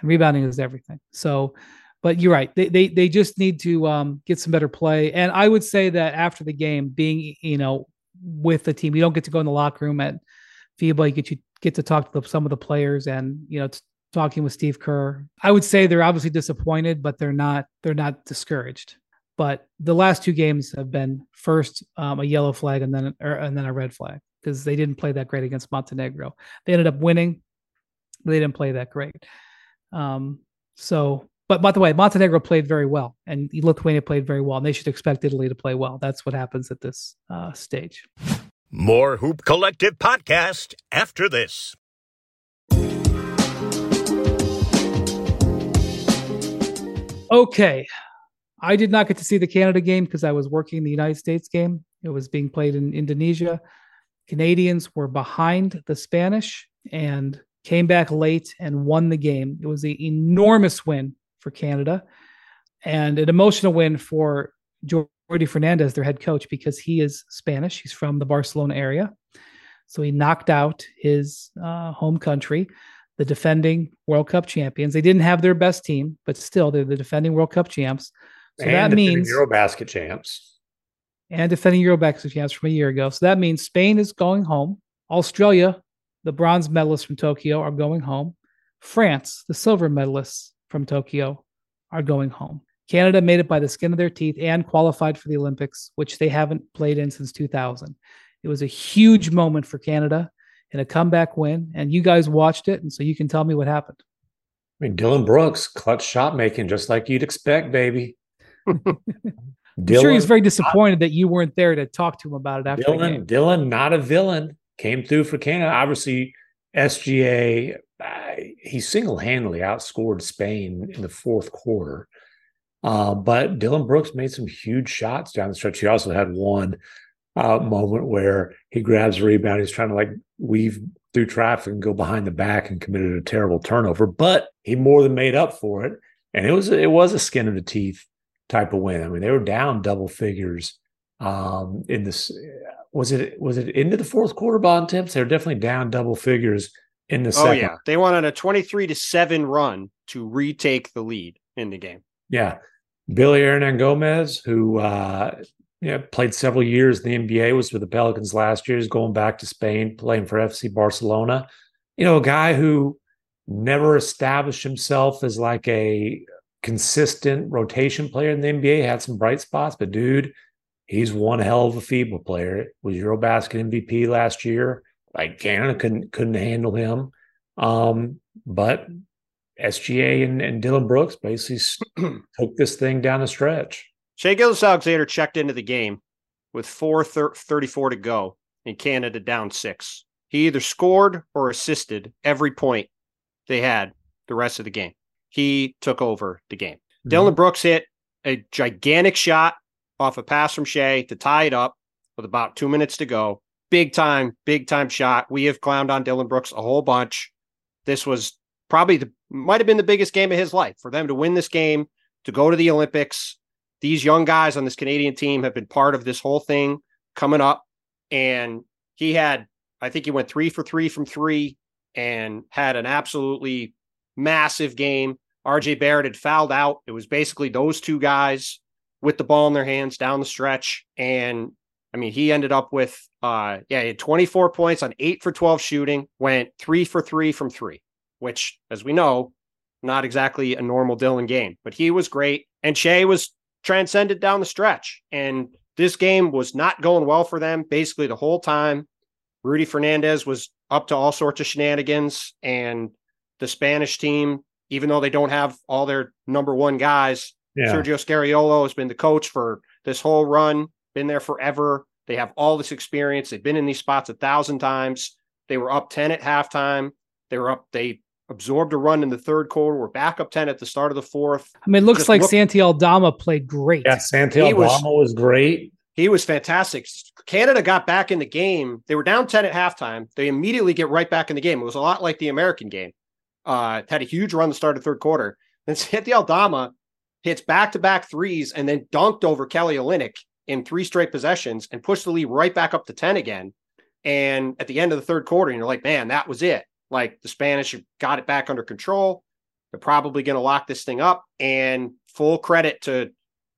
S1: and rebounding is everything. So, but you're right. They they they just need to um, get some better play. And I would say that after the game, being you know with the team, you don't get to go in the locker room at FIBA. You get you get to talk to the, some of the players and you know talking with Steve Kerr. I would say they're obviously disappointed, but they're not they're not discouraged. But the last two games have been first um, a yellow flag and then or, and then a red flag because they didn't play that great against Montenegro. They ended up winning, but they didn't play that great. Um, so, but by the way, Montenegro played very well, and Lithuania played very well, and they should expect Italy to play well. That's what happens at this uh, stage.
S4: More Hoop Collective podcast after this.
S1: Okay. I did not get to see the Canada game because I was working the United States game. It was being played in Indonesia. Canadians were behind the Spanish, and came back late and won the game. It was an enormous win for Canada and an emotional win for Jordi Fernandez, their head coach, because he is Spanish. He's from the Barcelona area. So he knocked out his uh, home country, the defending World Cup champions. They didn't have their best team, but still, they're the defending World Cup champs. So and that means
S3: Eurobasket champs.
S1: And defending Eurobasket champs from a year ago. So that means Spain is going home. Australia the bronze medalists from Tokyo are going home. France, the silver medalists from Tokyo, are going home. Canada made it by the skin of their teeth and qualified for the Olympics, which they haven't played in since 2000. It was a huge moment for Canada and a comeback win. And you guys watched it, and so you can tell me what happened.
S3: I mean, Dillon Brooks, clutch shot making, just like you'd expect, baby.
S1: Dillon, <laughs> I'm sure he's very disappointed that you weren't there to talk to him about it after
S3: Dillon, Dillon, not a villain came through for Canada. Obviously, SGA, uh, he single handedly outscored Spain in the fourth quarter. Uh, but Dillon Brooks made some huge shots down the stretch. He also had one uh, moment where he grabs a rebound. He's trying to like weave through traffic and go behind the back and committed a terrible turnover, but he more than made up for it. And it was it was a skin of the teeth type of win. I mean, they were down double figures um, in this was it was it into the fourth quarter Bontemps? They're definitely down double figures in the second. Oh yeah,
S2: they wanted a twenty-three to seven run to retake the lead in the game.
S3: Yeah, Willy Hernangomez, who uh, yeah, played several years in the NBA, was with the Pelicans last year. He's going back to Spain, playing for FC Barcelona. You know, a guy who never established himself as like a consistent rotation player in the NBA. Had some bright spots, but dude, he's one hell of a FIBA player. Was Eurobasket MVP last year. Like Canada couldn't couldn't handle him. Um, but SGA and, and Dillon Brooks basically <clears throat> took this thing down the stretch.
S2: Shai Gilgeous-Alexander checked into the game with 434 to go and Canada down six. He either scored or assisted every point they had the rest of the game. He took over the game. Mm-hmm. Dillon Brooks hit a gigantic shot off a pass from Shai to tie it up with about two minutes to go. Big time, big time shot. We have clowned on Dillon Brooks a whole bunch. This was probably might have been the biggest game of his life for them to win this game, to go to the Olympics. These young guys on this Canadian team have been part of this whole thing coming up. And he had, I think he went three for three from three and had an absolutely massive game. RJ Barrett had fouled out. It was basically those two guys with the ball in their hands down the stretch. And I mean, he ended up with, uh, yeah, he had 24 points on eight for 12 shooting, went three for three from three, which, as we know, not exactly a normal Dillon game, but he was great. And Shai was transcended down the stretch. And this game was not going well for them basically the whole time. Rudy Fernandez was up to all sorts of shenanigans, and the Spanish team, even though they don't have all their number one guys,
S3: Yeah.
S2: Sergio Scariolo has been the coach for this whole run, been there forever. They have all this experience. They've been in these spots a thousand times. They were up 10 at halftime. They were up, they absorbed a run in the third quarter. We're back up 10 at the start of the fourth.
S1: I mean, it looks
S2: Just
S1: like
S2: look-
S1: Santi Aldama played great.
S3: Yeah, Santi
S2: He was-
S3: Aldama was great.
S2: He was fantastic. Canada got back in the game. They were down 10 at halftime. They immediately get right back in the game. It was a lot like the American game. Uh, had a huge run the start of third quarter. Then <laughs> Santi Aldama hits back to back threes and then dunked over Kelly Olynyk in three straight possessions and pushed the lead right back up to 10 again. And at the end of the third quarter, you're like, man, that was it. Like the Spanish have got it back under control. They're probably going to lock this thing up. And full credit to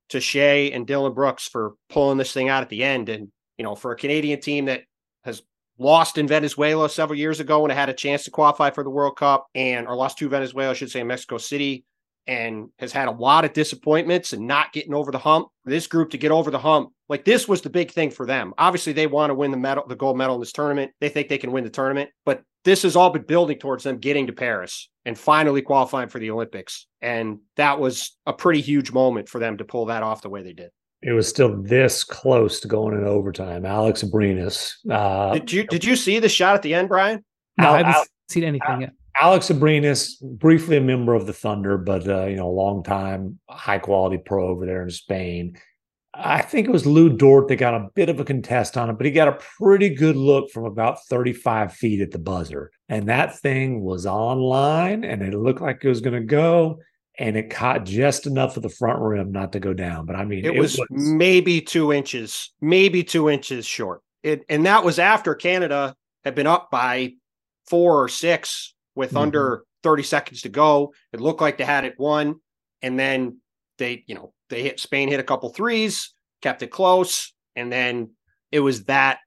S2: to Shai and Dillon Brooks for pulling this thing out at the end. And, you know, for a Canadian team that has lost in Venezuela several years ago when it had a chance to qualify for the World Cup and or lost to Venezuela, I should say, in Mexico City, and has had a lot of disappointments and not getting over the hump. This group to get over the hump, like this was the big thing for them. Obviously, they want to win the medal, the gold medal in this tournament. They think they can win the tournament, but this has all been building towards them getting to Paris and finally qualifying for the Olympics. And that was a pretty huge moment for them to pull that off the way they did.
S3: It was still this close to going in overtime. Alex Abrines. Uh,
S2: Did you did you see the shot at the end, Brian?
S1: No, I haven't
S3: Al-
S1: seen anything yet.
S3: Alex Abrines, briefly a member of the Thunder, but uh, you know, a long time high quality pro over there in Spain. I think it was Lu Dort that got a bit of a contest on it, but he got a pretty good look from about 35 feet at the buzzer. And that thing was online and it looked like it was going to go. And it caught just enough of the front rim not to go down. But I mean,
S2: It, was, maybe two inches, maybe two inches short. It and that was after Canada had been up by four or six with
S3: Mhm.
S2: under 30 seconds to go. It looked like they had it won. And then they, you know, they hit Spain hit a couple threes, kept it close, and then it was that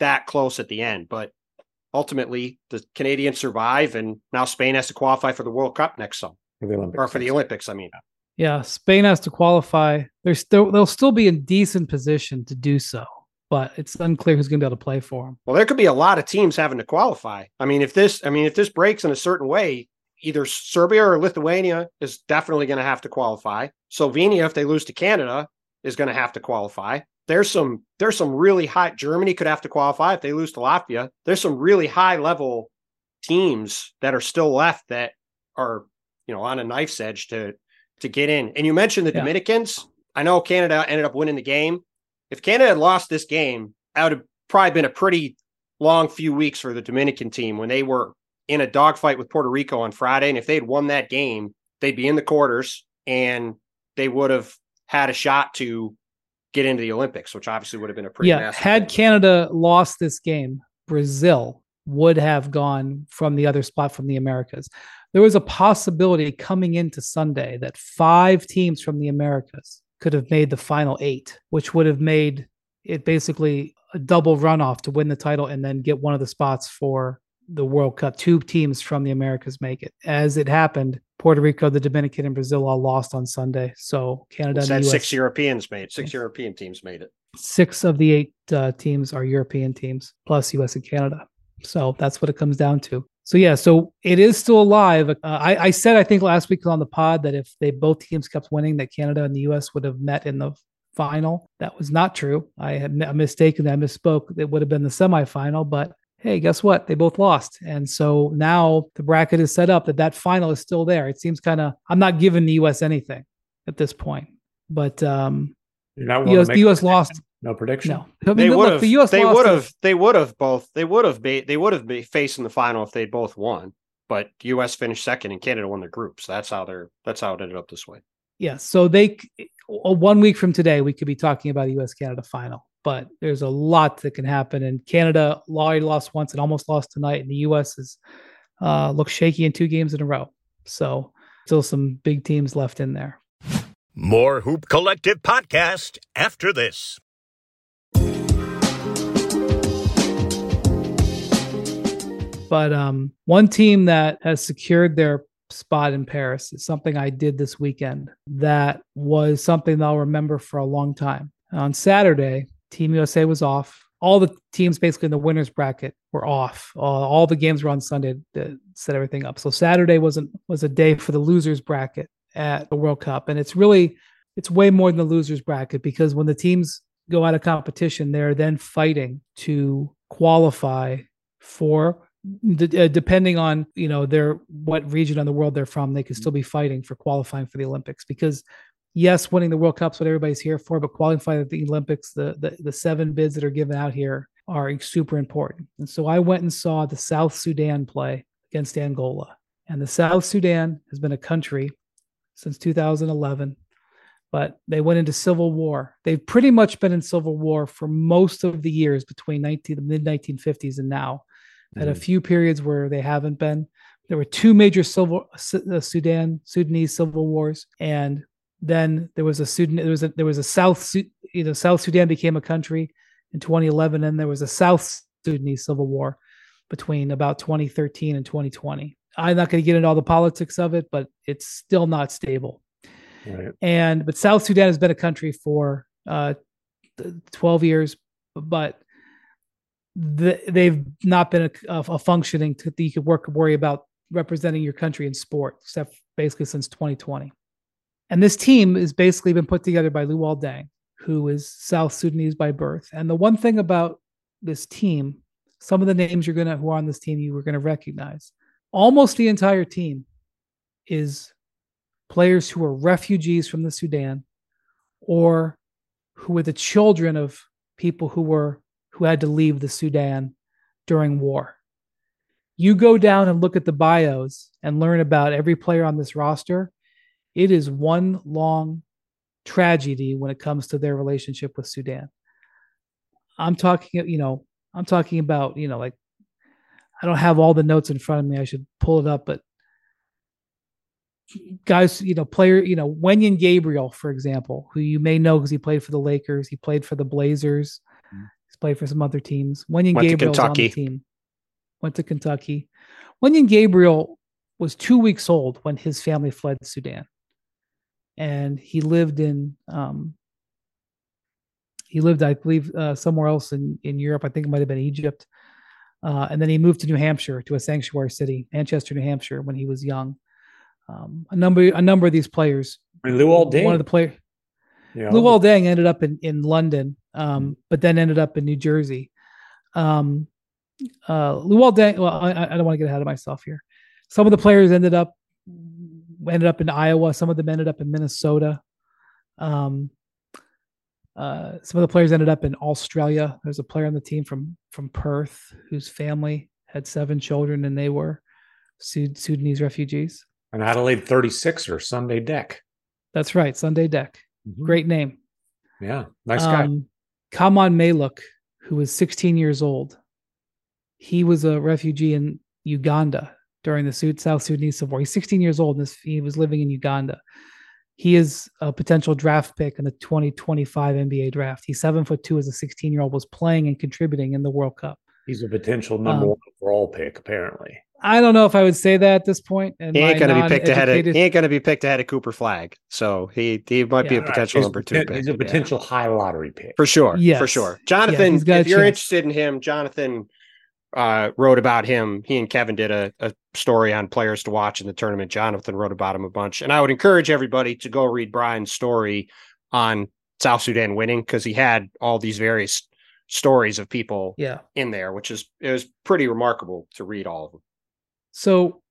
S2: that close at the end. But ultimately the Canadians survive and now Spain has to qualify for the World Cup next summer.
S3: for the Olympics.
S2: Or for the Olympics, I mean.
S1: Yeah, Spain has to qualify. They're still they'll still be in decent position to do so, but it's unclear who's going to be able to play for them.
S2: Well, there could be a lot of teams having to qualify. I mean, if this, I mean, if this breaks in a certain way, either Serbia or Lithuania is definitely going to have to qualify. Slovenia, if they lose to Canada, is going to have to qualify. There's some, there's some really high. Germany could have to qualify if they lose to Latvia. There's some really high level teams that are still left that are, you know, on a knife's edge to to get in. And you mentioned the
S1: Yeah.
S2: Dominicans. I know Canada ended up winning the game. If Canada had lost this game, that would have probably been a pretty long few weeks for the Dominican team when they were in a dogfight with Puerto Rico on Friday. And if they'd won that game, they'd be in the quarters and they would have had a shot to get into the Olympics, which obviously would have been a pretty
S1: yeah, had
S2: thing.
S1: Canada lost this game, Brazil would have gone from the other spot from the Americas. There was a possibility coming into Sunday that five teams from the Americas could have made the final eight, which would have made it basically a double runoff to win the title and then get one of the spots for the World Cup. Two teams from the Americas make it. As it happened, Puerto Rico, the Dominican, and Brazil all lost on Sunday. So Canada and the US,
S2: six Europeans made. Six. European teams made it.
S1: six of the eight uh, teams are European teams, plus US and Canada. So that's what it comes down to. So yeah, so it is still alive. Uh, I, I said I think last week on the pod that if they both teams kept winning, that Canada and the US would have met in the final. That was not true. I had mi- mistaken. I misspoke. It would have been the semifinal, but hey, guess what? They both lost, and so now the bracket is set up that that final is still there. It seems kind of. I'm not giving the US anything at this point, but um,
S3: You're not
S1: the US, the US lost.
S3: No prediction.
S1: No, I mean,
S2: They would have.
S1: the US
S2: They would have. They would have both. They would have. Be, they would have been facing the final if they both won. But U.S. finished second and Canada won their group. So that's how they're. That's how it ended up this way.
S1: Yeah, so they one week from today we could be talking about a U.S. Canada final, but there's a lot that can happen. And Canada already lost once and almost lost tonight, and the U.S. is uh, looks shaky in two games in a row. So still some big teams left in there.
S4: More Hoop Collective podcast after this.
S1: But um, one team that has secured their spot in Paris is something I did this weekend that was something I'll remember for a long time. On Saturday, Team USA was off. All the teams basically in the winners bracket were off. Uh, all the games were on Sunday to set everything up. So Saturday wasn't was a day for the losers bracket at the World Cup, and it's really it's way more than the losers bracket because when the teams go out of competition, they're then fighting to qualify for d- uh, depending on you know their what region of the world they're from they can still be fighting for qualifying for the olympics because yes winning the world cup's what everybody's here for but qualifying at the olympics the, the the seven bids that are given out here are super important and so i went and saw the south sudan play against angola and the south sudan has been a country since 2011 but they went into civil war. They've pretty much been in civil war for most of the years between 19, the mid 1950s and now had a
S3: Mhm.
S1: few periods where they haven't been. There were two major civil uh, Sudan Sudanese civil wars, and then there was a Sudan. There was a there was a South you know South Sudan became a country in 2011, and there was a South Sudanese civil war between about 2013 and 2020. I'm not going to get into all the politics of it, but it's still not stable.
S3: Right.
S1: And but South Sudan has been a country for uh, 12 years, but the, they've not been a, a functioning that you could work worry about representing your country in sport, except basically since 2020. And this team has basically been put together by Luol Deng, who is South Sudanese by birth. And the one thing about this team, some of the names you're gonna who are on this team you were gonna recognize. Almost the entire team is players who are refugees from the Sudan or who were the children of people who were who had to leave the Sudan during war. You go down and look at the bios and learn about every player on this roster. It is one long tragedy when it comes to their relationship with Sudan. I'm talking, you know, I'm talking about, you know, like I don't have all the notes in front of me. I should pull it up, but guys, you know, player, you know, Wenyen Gabriel, for example, who you may know because he played for the Lakers, he played for the Blazers,
S3: Mhm.
S1: he's played for some other teams.
S2: To
S1: Gabriel's on the team. Went to Kentucky. Wenyen Gabriel was two weeks old when his family fled Sudan, and he lived in um, he lived, I believe, uh, somewhere else in in Europe. I think it might have been Egypt. Uh, and then he moved to New Hampshire, to a sanctuary city, Manchester, New Hampshire, when he was young. Um, a number, a number of these players.
S3: Luol Deng.
S1: One of the players,
S3: know,
S1: Luol Deng, ended up in in London, um, but then ended up in New Jersey. Um, uh, Luol Deng. Well, I, I don't want to get ahead of myself here. Some of the players ended up ended up in Iowa. Some of them ended up in Minnesota. Um, uh, some of the players ended up in Australia. There's a player on the team from from Perth whose family had seven children, and they were Sud- Sudanese refugees.
S3: an Adelaide 36er Sunday Dech.
S1: That's right, Sunday Dech.
S3: Mhm.
S1: Great name.
S3: Yeah. Nice guy.
S1: Um, Khaman Maluach, who was 16 years old, he was a refugee in Uganda during the Sud- South Sudanese Civil War. He's 16 years old, and this, he was living in Uganda. He is a potential draft pick in the 2025 NBA draft. He's seven foot two as a 16 year old, was playing and contributing in the World Cup.
S3: He's a potential number
S1: um,
S3: one overall pick, apparently.
S1: I don't know if I would say that at this point. And
S2: He ain't going to be picked ahead of. He ain't going to be picked ahead of Cooper Flagg. So he he might be a potential
S3: He's
S2: number two
S3: poten-
S2: pick.
S3: He's a
S2: Yeah.
S3: potential high lottery pick.
S2: for sure. Yeah,
S1: For
S2: sure. Jonathan,
S1: he's got a
S2: if you're
S1: chance.
S2: interested in him, Jonathan uh, wrote about him. He and Kevin did a, a story on players to watch in the tournament. Jonathan wrote about him a bunch. And I would encourage everybody to go read Brian's story on South Sudan winning because he had all these various stories of people
S1: Yeah.
S2: in there, which is it was pretty remarkable to read all of them.
S1: So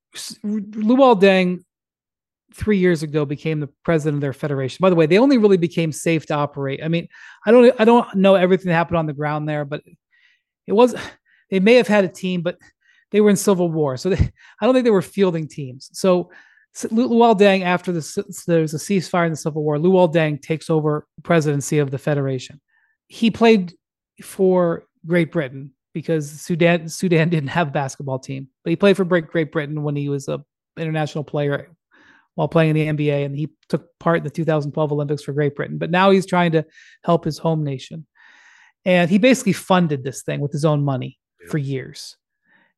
S1: Luol Deng three years ago became the president of their federation. By the way, they only really became safe to operate. I mean, I don't I don't know everything that happened on the ground there, but it was they may have had a team, but they were in civil war, so they, I don't think they were fielding teams. So Luol Deng, after the, there's a ceasefire in the civil war, Luol Deng takes over presidency of the federation. He played for Great Britain because Sudan Sudan <laughs> didn't have a basketball team, but he played for Great Great Britain when he was a international player while playing in the NBA, and he took part in the 2012 Olympics for Great Britain. But now he's trying to help his home nation, and he basically funded this thing with his own money for years.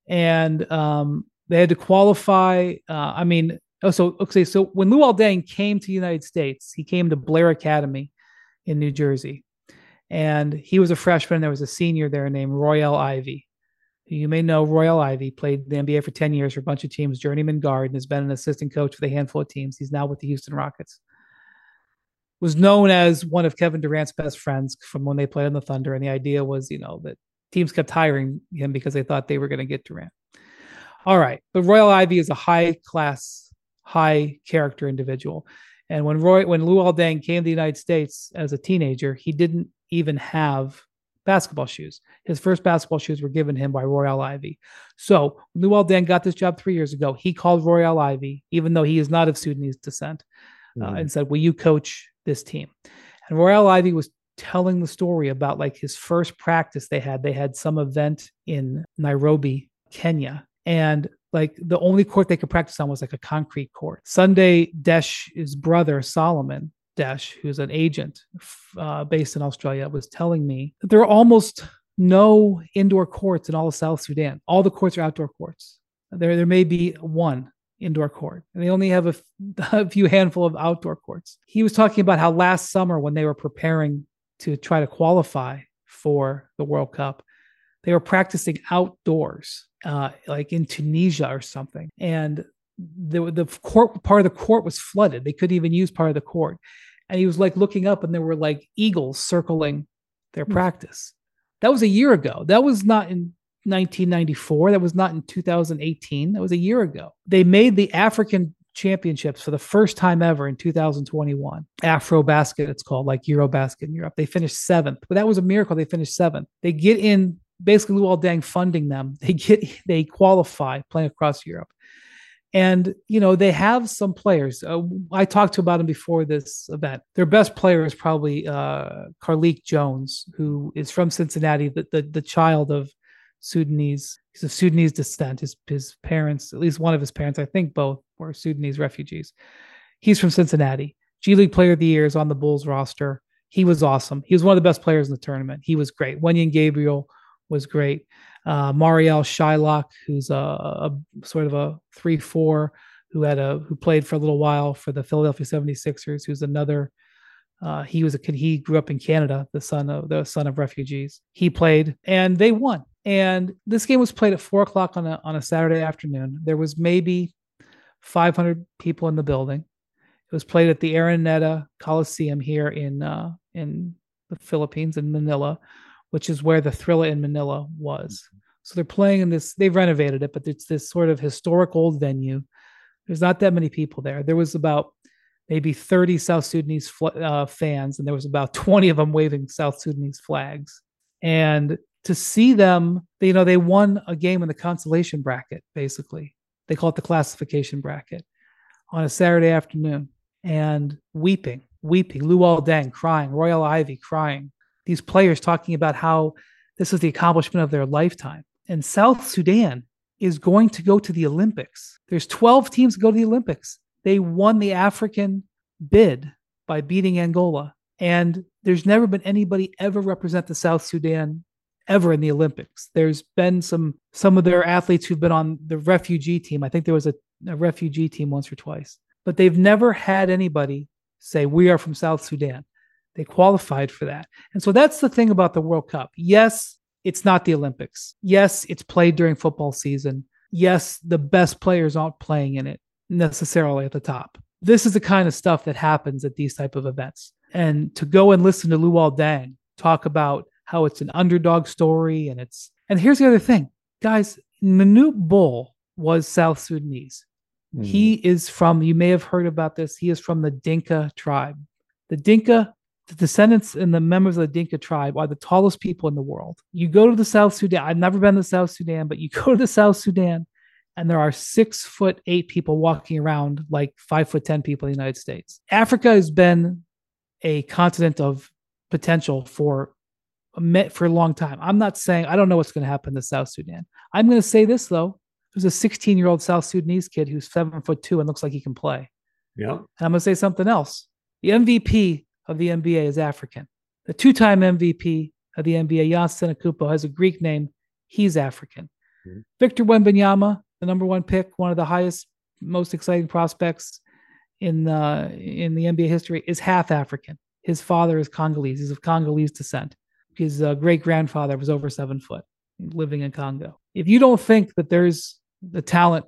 S1: And um, they had to qualify. Uh, I mean, Oh, so okay. So when Luol Deng came to the United States, he came to Blair Academy in New Jersey, and he was a freshman. There was a senior there named Royal Ivey. You may know Royal Ivey played the NBA for 10 years for a bunch of teams, journeyman guard, and has been an assistant coach for a handful of teams. He's now with the Houston Rockets. Was known as one of Kevin Durant's best friends from when they played on the Thunder. And the idea was, you know, that teams kept hiring him because they thought they were going to get Durant. All right. But Royal Ivey is a high class, high character individual. And when Roy, when Luol Deng came to the United States as a teenager, he didn't even have basketball shoes. His first basketball shoes were given him by Royal Ivey. So Luol Deng got this job three years ago. He called Royal Ivey, even though he is not of Sudanese descent, uh, mm-hmm. uh, and said, "Will you coach this team?" And Royal Ivey was telling the story about like his first practice they had. They had some event in Nairobi, Kenya, and like the only court they could practice on was like a concrete court. Sunday Dech, Dech's brother Solomon Dech, who's an agent uh, based in Australia, was telling me that there are almost no indoor courts in all of South Sudan. All the courts are outdoor courts. There, there may be one indoor court, and they only have a, <laughs> a few handful of outdoor courts. He was talking about how last summer, when they were preparing to try to qualify for the World Cup, they were practicing outdoors, uh, like in Tunisia or something, and the the court part of the court was flooded. They couldn't even use part of the court, and he was like looking up and there were like eagles circling their mm. practice. That was a year ago. That was not in 1994. That was not in 2018. That was a year ago. They made the African championships for the first time ever in 2021. Afro basket, it's called like Eurobasket in Europe. They finished seventh, but that was a miracle. They finished seventh. They get in basically Luol Deng funding them. They get they qualify playing across Europe. And, you know, they have some players. Uh, I talked to about them before this event. Their best player is probably uh, Carlik Jones, who is from Cincinnati, the, the, the child of Sudanese. He's of Sudanese descent. His, his parents, at least one of his parents, I think both were Sudanese refugees. He's from Cincinnati. G League Player of the Year is on the Bulls roster. He was awesome. He was one of the best players in the tournament. He was great. Wenyen Gabriel was great uh, Marial Shayok, who's a, a, sort of a three-four who had a who played for a little while for the Philadelphia 76ers, who's another. Uh, he was a kid. He grew up in Canada, the son of the son of refugees. He played, and they won. And this game was played at four o'clock on a on a Saturday afternoon. There was maybe 500 people in the building. It was played at the Araneta Coliseum here in uh, in the Philippines in Manila which is where the Thrilla in Manila was. Mm-hmm. So they're playing in this, they've renovated it, but it's this sort of historic old venue. There's not that many people there. There was about maybe 30 South Sudanese uh, fans, and there was about <laughs> 20 of them waving South Sudanese flags. And to see them, you know, they won a game in the consolation bracket, basically. They call it the classification bracket on a Saturday afternoon and weeping, weeping. Luol Deng crying, Royal Ivey crying, these players talking about how this is the accomplishment of their lifetime. And South Sudan is going to go to the Olympics. There's 12 teams go to the Olympics. They won the African bid by beating Angola. And there's never been anybody ever represent the South Sudan ever in the Olympics. There's been some some of their athletes who've been on the refugee team. I think there was a, a refugee team once or twice, but they've never had anybody say we are from South Sudan. They qualified for that. And so that's the thing about the World Cup. Yes, it's not the Olympics. Yes, it's played during football season. Yes, the best players aren't playing in it necessarily at the top. This is the kind of stuff that happens at these type of events. And to go and listen to Luol Deng talk about how it's an underdog story and it's and here's the other thing. Guys, Manute Bol was South Sudanese. Mm. He is from, you may have heard about this, he is from the Dinka tribe. The Dinka the descendants and the members of the Dinka tribe are the tallest people in the world. You go to the South Sudan. I've never been to South Sudan, but you <laughs> go to the South Sudan, and there are six foot eight people walking around like five foot ten people in the United States. Africa has been a continent of potential for for a long time. I'm not saying I don't know what's going to happen to South Sudan. I'm going to say this though: there's a 16 year old South Sudanese kid who's seven foot two and looks like he can play.
S3: Yeah. And
S1: I'm going to say something else. The MVP of the NBA is African. The two time MVP of the NBA, Giannis Antetokounmpo, has a Greek name. He's African. Mm-hmm. Victor Wembanyama, the number one pick, one of the highest most exciting prospects in the in the NBA history, is half African. His father is Congolese. He's of Congolese descent. His uh, great grandfather was over seven foot, living in Congo. If you don't think that there's the talent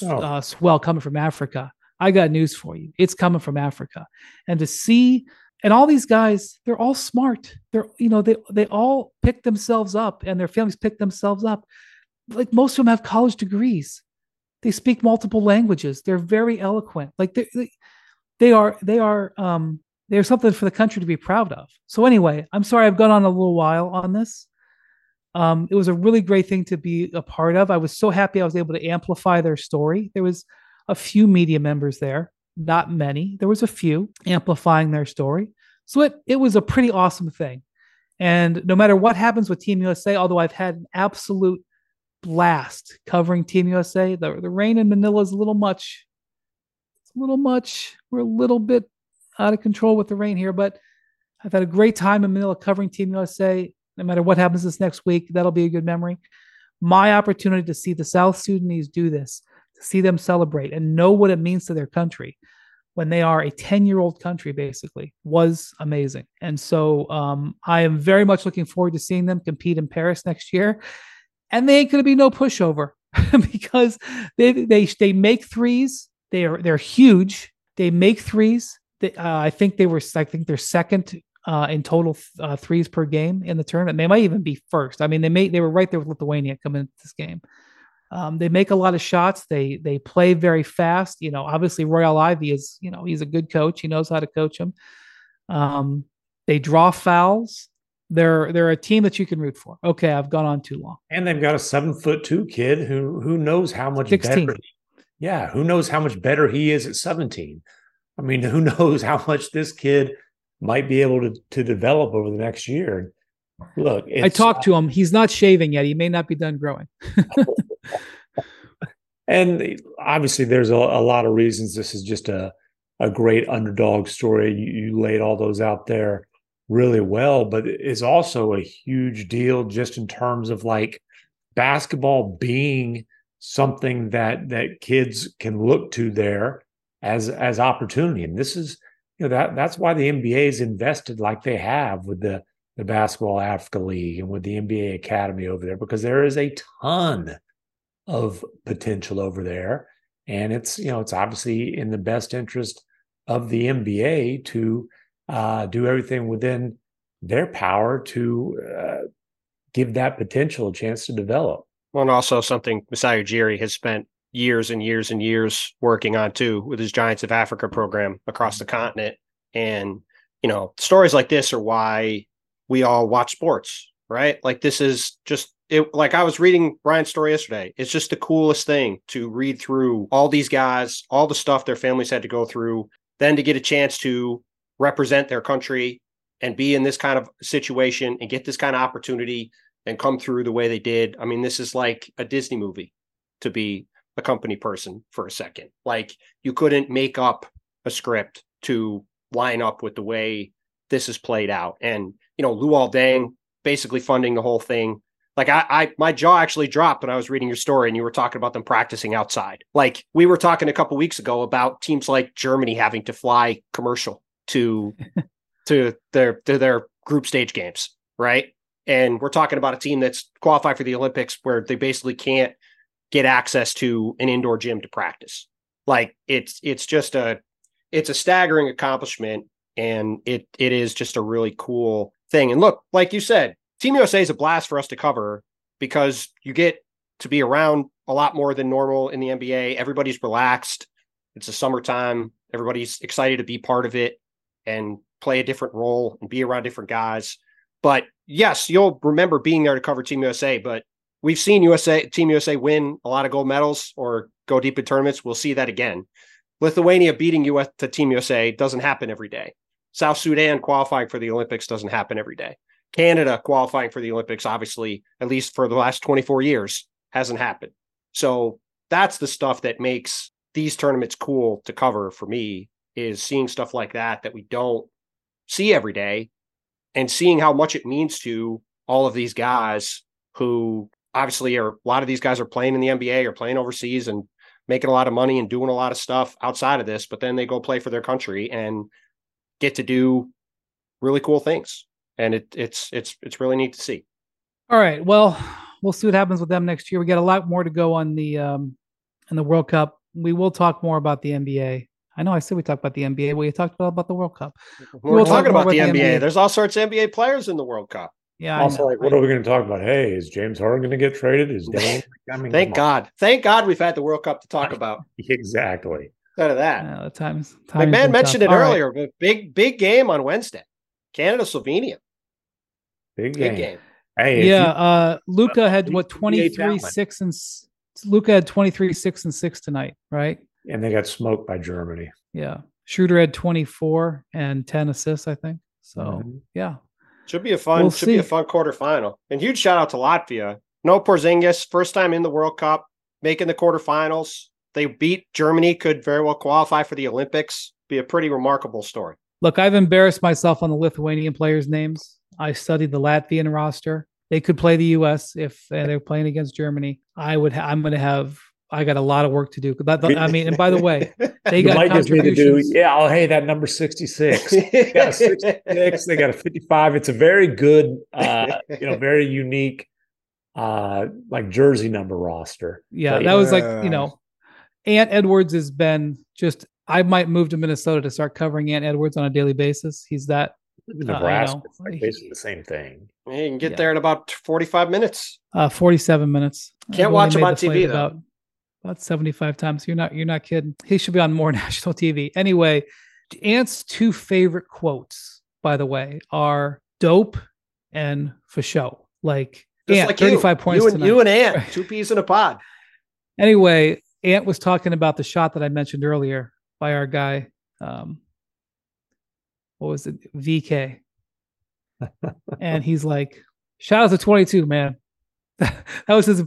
S3: Oh.
S1: uh, swell coming from Africa, I got news for you. It's coming from Africa, and to see and all these guys, they're all smart. They're you know they they all pick themselves up, and their families pick themselves up. Like most of them have college degrees. They speak multiple languages. They're very eloquent. Like they they, they are they are um they're something for the country to be proud of. So anyway, I'm sorry I've gone on a little while on this. Um, it was a really great thing to be a part of. I was so happy I was able to amplify their story. There was a few media members there, not many. There was a few amplifying their story. So it it was a pretty awesome thing. And no matter what happens with Team USA, although I've had an absolute blast covering Team USA, the, the rain in Manila is a little much. It's a little much. We're a little bit out of control with the rain here, but I've had a great time in Manila covering Team USA. No matter what happens this next week, that'll be a good memory. My opportunity to see the South Sudanese do this, to see them celebrate and know what it means to their country when they are a 10 year old country, basically, was amazing. And so um, I am very much looking forward to seeing them compete in Paris next year. And they ain't going to be no pushover <laughs> because they, they, they make threes. They are, they're huge. They make threes. They, uh, I think they were, I think they're second uh, in total uh, threes per game in the tournament. They might even be first. I mean, they made they were right there with Lithuania coming into this game. Um, they make a lot of shots. They they play very fast. You know, obviously Royal Ivey is you know he's a good coach. He knows how to coach them. Um, they draw fouls. They're they're a team that you can root for. Okay, I've gone on too long.
S3: And they've got a seven foot two kid who who knows how much
S1: 16.
S3: better. Yeah, who knows how much better he is at 17. I mean, who <laughs> knows how much this kid might be able to to develop over the next year. Look,
S1: I talked to him. He's not shaving yet. He may not be done growing. <laughs>
S3: and obviously there's a, a, lot of reasons this is just a a great underdog story. You, you laid all those out there really well, but it's also a huge deal just in terms of like basketball being something that that kids can look to there as as opportunity. And this is you know that that's why the NBA is invested like they have with the the Basketball Africa League and with the NBA Academy over there because there is a ton of potential over there and it's you know it's obviously in the best interest of the NBA to uh, do everything within their power to uh, give that potential a chance to develop.
S2: Well, and also something Masai Ujiri has spent years and years and years working on too with his Giants of Africa program across the mm-hmm. continent. And, you know, stories like this are why we all watch sports, right? Like this is just it like I was reading Brian's story yesterday. It's just the coolest thing to read through all these guys, all the stuff their families had to go through, then to get a chance to represent their country and be in this kind of situation and get this kind of opportunity and come through the way they did. I mean, this is like a Disney movie to be a company person for a second. Like you couldn't make up a script to line up with the way this is played out. And, you know, Luol Deng basically funding the whole thing. Like I, I my jaw actually dropped when I was reading your story and you were talking about them practicing outside. Like we were talking a couple weeks ago about teams like Germany having to fly commercial to <laughs> to their to their group stage games, right? And we're talking about a team that's qualified for the Olympics where they basically can't get access to an indoor gym to practice. Like it's it's just a it's a staggering accomplishment and it it is just a really cool thing. And look, like you said, Team USA is a blast for us to cover because you get to be around a lot more than normal in the NBA. Everybody's relaxed. It's a summertime. Everybody's excited to be part of it and play a different role and be around different guys. But yes, you'll remember being there to cover Team USA, but we've seen USA Team USA win a lot of gold medals or go deep in tournaments. We'll see that again. Lithuania beating US to Team USA doesn't happen every day. South Sudan qualifying for the Olympics doesn't happen every day. Canada qualifying for the Olympics, obviously, at least for the last 24 years, hasn't happened. So that's the stuff that makes these tournaments cool to cover for me is seeing stuff like that that we don't see every day and seeing how much it means to all of these guys who obviously are a lot of these guys are playing in the NBA or playing overseas and making a lot of money and doing a lot of stuff outside of this, but then they go play for their country and get to do really cool things. And it, it's it's it's really neat to see.
S1: All right. Well, we'll see what happens with them next year. We got a lot more to go on the um in the World Cup. We will talk more about the NBA. I know I said we talked about the NBA. We talked about, about the World Cup.
S2: We're
S1: We'll
S2: talking about the
S1: about the
S2: NBA.
S1: NBA.
S2: There's all sorts of NBA players in the World Cup.
S1: Yeah. I
S3: also, like, what are we going to talk about? Hey, is James Harden going to get traded? Is <laughs> Dame? I mean,
S2: Thank
S3: come on.
S2: God. Thank God we've had the World Cup to talk <laughs> about.
S3: Exactly.
S2: Instead of that.
S1: Yeah, the times. times MacMahon
S2: mentioned
S1: tough.
S2: it
S1: All right.
S2: earlier, but big, big game on Wednesday. Canada, Slovenia.
S3: Big
S2: Big
S3: game.
S2: game.
S3: Hey,
S1: Yeah.
S3: you-
S1: Uh, Luka had
S3: he's
S1: what 23, six and Luka had 23, six and six tonight, right?
S3: and they got smoked by Germany.
S1: Yeah. Schroeder had 24 and 10 assists, I think. So,
S3: Mhm.
S1: yeah.
S2: Should be a fun,
S1: We'll
S2: should be a
S1: see.
S2: fun quarterfinal. And huge shout out to Latvia. No Porzingis, first time in the World Cup, making the quarterfinals. They beat Germany, could very well qualify for the Olympics. Be a pretty remarkable story.
S1: Look, I've embarrassed myself on the Lithuanian players' names. I studied the Latvian roster. They could play the U.S. if they're playing against Germany. I would. Ha- I'm going to have. I got a lot of work to do. But that- I mean, and by the way, <laughs> they
S3: You
S1: got
S3: might just need to do,
S1: contributions.
S3: yeah, oh, hey, that number 66. <laughs> They got a 66, they got a 55. It's a very good, uh, you know, very unique, uh, like jersey number roster.
S1: Yeah,
S3: But,
S1: that was like you know, Ant Edwards has been just. I might move to Minnesota to start covering Ant Edwards on a daily basis. He's that
S3: Nebraska,
S1: know.
S3: it's like basically the same thing.
S2: You can get
S1: Yeah.
S2: there in about 45 minutes.
S1: uh, 47 minutes.
S2: Can't watch him on TV, though.
S1: About, about 75 times. You're not. You're not kidding. He should be on more <laughs> national TV. Anyway, Ant's two favorite quotes, by the way, are "dope" and "for show." Like
S2: Just
S1: Ant,
S2: like
S1: 35
S2: you.
S1: points
S2: You and,
S1: tonight.
S2: you and Ant, <laughs> two peas in a pod.
S1: Anyway, Ant was talking about the shot that I mentioned earlier by our guy. Um, what was it? VK. <laughs> and he's like, shout out to 22, man. <laughs> that was his.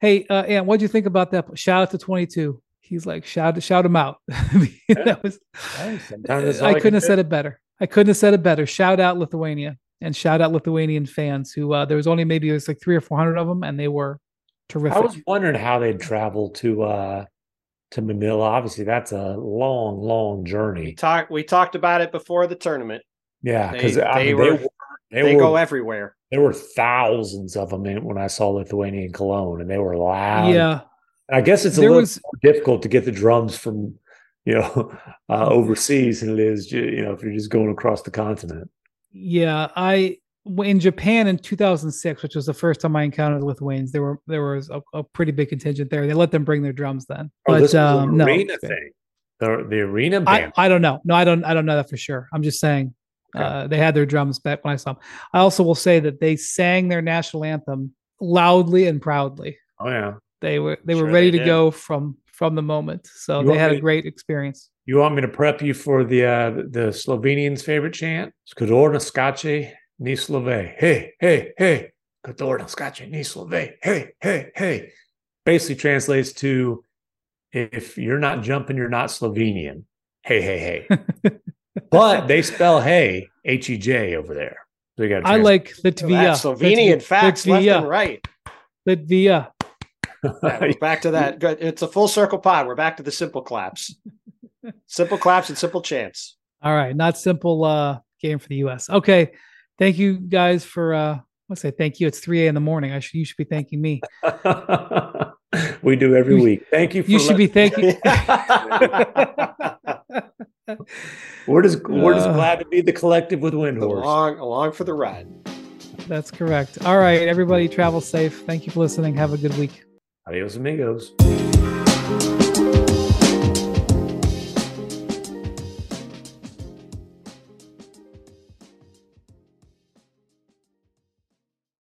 S1: Hey, uh, Ant, what'd you think about that? Shout out to 22. He's like, shout, shout him out. <laughs> that was,
S3: Hey, sometimes
S1: I couldn't have
S3: do.
S1: said it better. I couldn't have said it better. Shout out Lithuania and shout out Lithuanian fans who, uh, there was only maybe it was like three or 400 of them and they were terrific.
S3: I was wondering how they'd travel to uh to Manila. Obviously, that's a long, long
S2: We
S3: journey.
S2: talked we talked about it before the tournament.
S3: Yeah,
S2: They-
S3: because I
S2: they
S3: mean,
S2: were-
S3: they were they,
S2: They
S3: were
S2: go everywhere.
S3: There were thousands of them in, when I saw Lithuania and Cologne, and they were loud.
S1: yeah.
S3: I guess it's a
S1: There
S3: little
S1: was-
S3: difficult to get the drums from you know <laughs> uh, overseas than it is you know if you're just going across the continent.
S1: Yeah, I in Japan in 2006, which was the first time I encountered Lithuanians. There were there was a, a pretty big contingent there. They let them bring their drums then,
S3: Oh,
S1: but um, no,
S3: thing. The the arena
S1: I,
S3: band.
S1: I don't know. No, I don't. I don't know that for sure. I'm just saying
S3: Okay.
S1: uh, they had their drums back when I saw them. I also will say that they sang their national anthem loudly and proudly.
S3: oh yeah.
S1: They were they were ready
S2: they
S1: to go from from the moment. So
S3: You
S1: they had a
S3: to-
S1: great experience.
S3: You want me to prep you for the uh, the Slovenians' favorite chant? Skadorna skače ni slove. Hey, hey, hey. Skadorna skače ni slove. Hey, hey, hey. Basically translates to if you're not jumping, you're not Slovenian. Hey, hey, hey. <laughs> but <laughs> they spell hey, H E J over there. So you got
S1: I like
S2: That's
S1: Latvia.
S2: Slovenian facts left and right.
S1: Latvia.
S2: Yeah, back to that. Good. It's a full circle pod. We're back to the simple claps. Simple claps and simple chants.
S1: All right, not simple uh game for the US. Okay. Thank you guys for uh let's say thank you. It's 3 a.m. in the morning. I should you should be thanking me. <laughs>
S3: we do every
S1: You-
S3: week. Thank you for
S1: You should be
S3: letting-
S1: thanking <laughs>
S3: We're just we're just
S1: Uh,
S3: glad to be the collective with Windhorst.
S2: along, along for the ride.
S1: That's correct. All right, everybody travel safe. Thank you for listening. Have a good week.
S3: Adios amigos.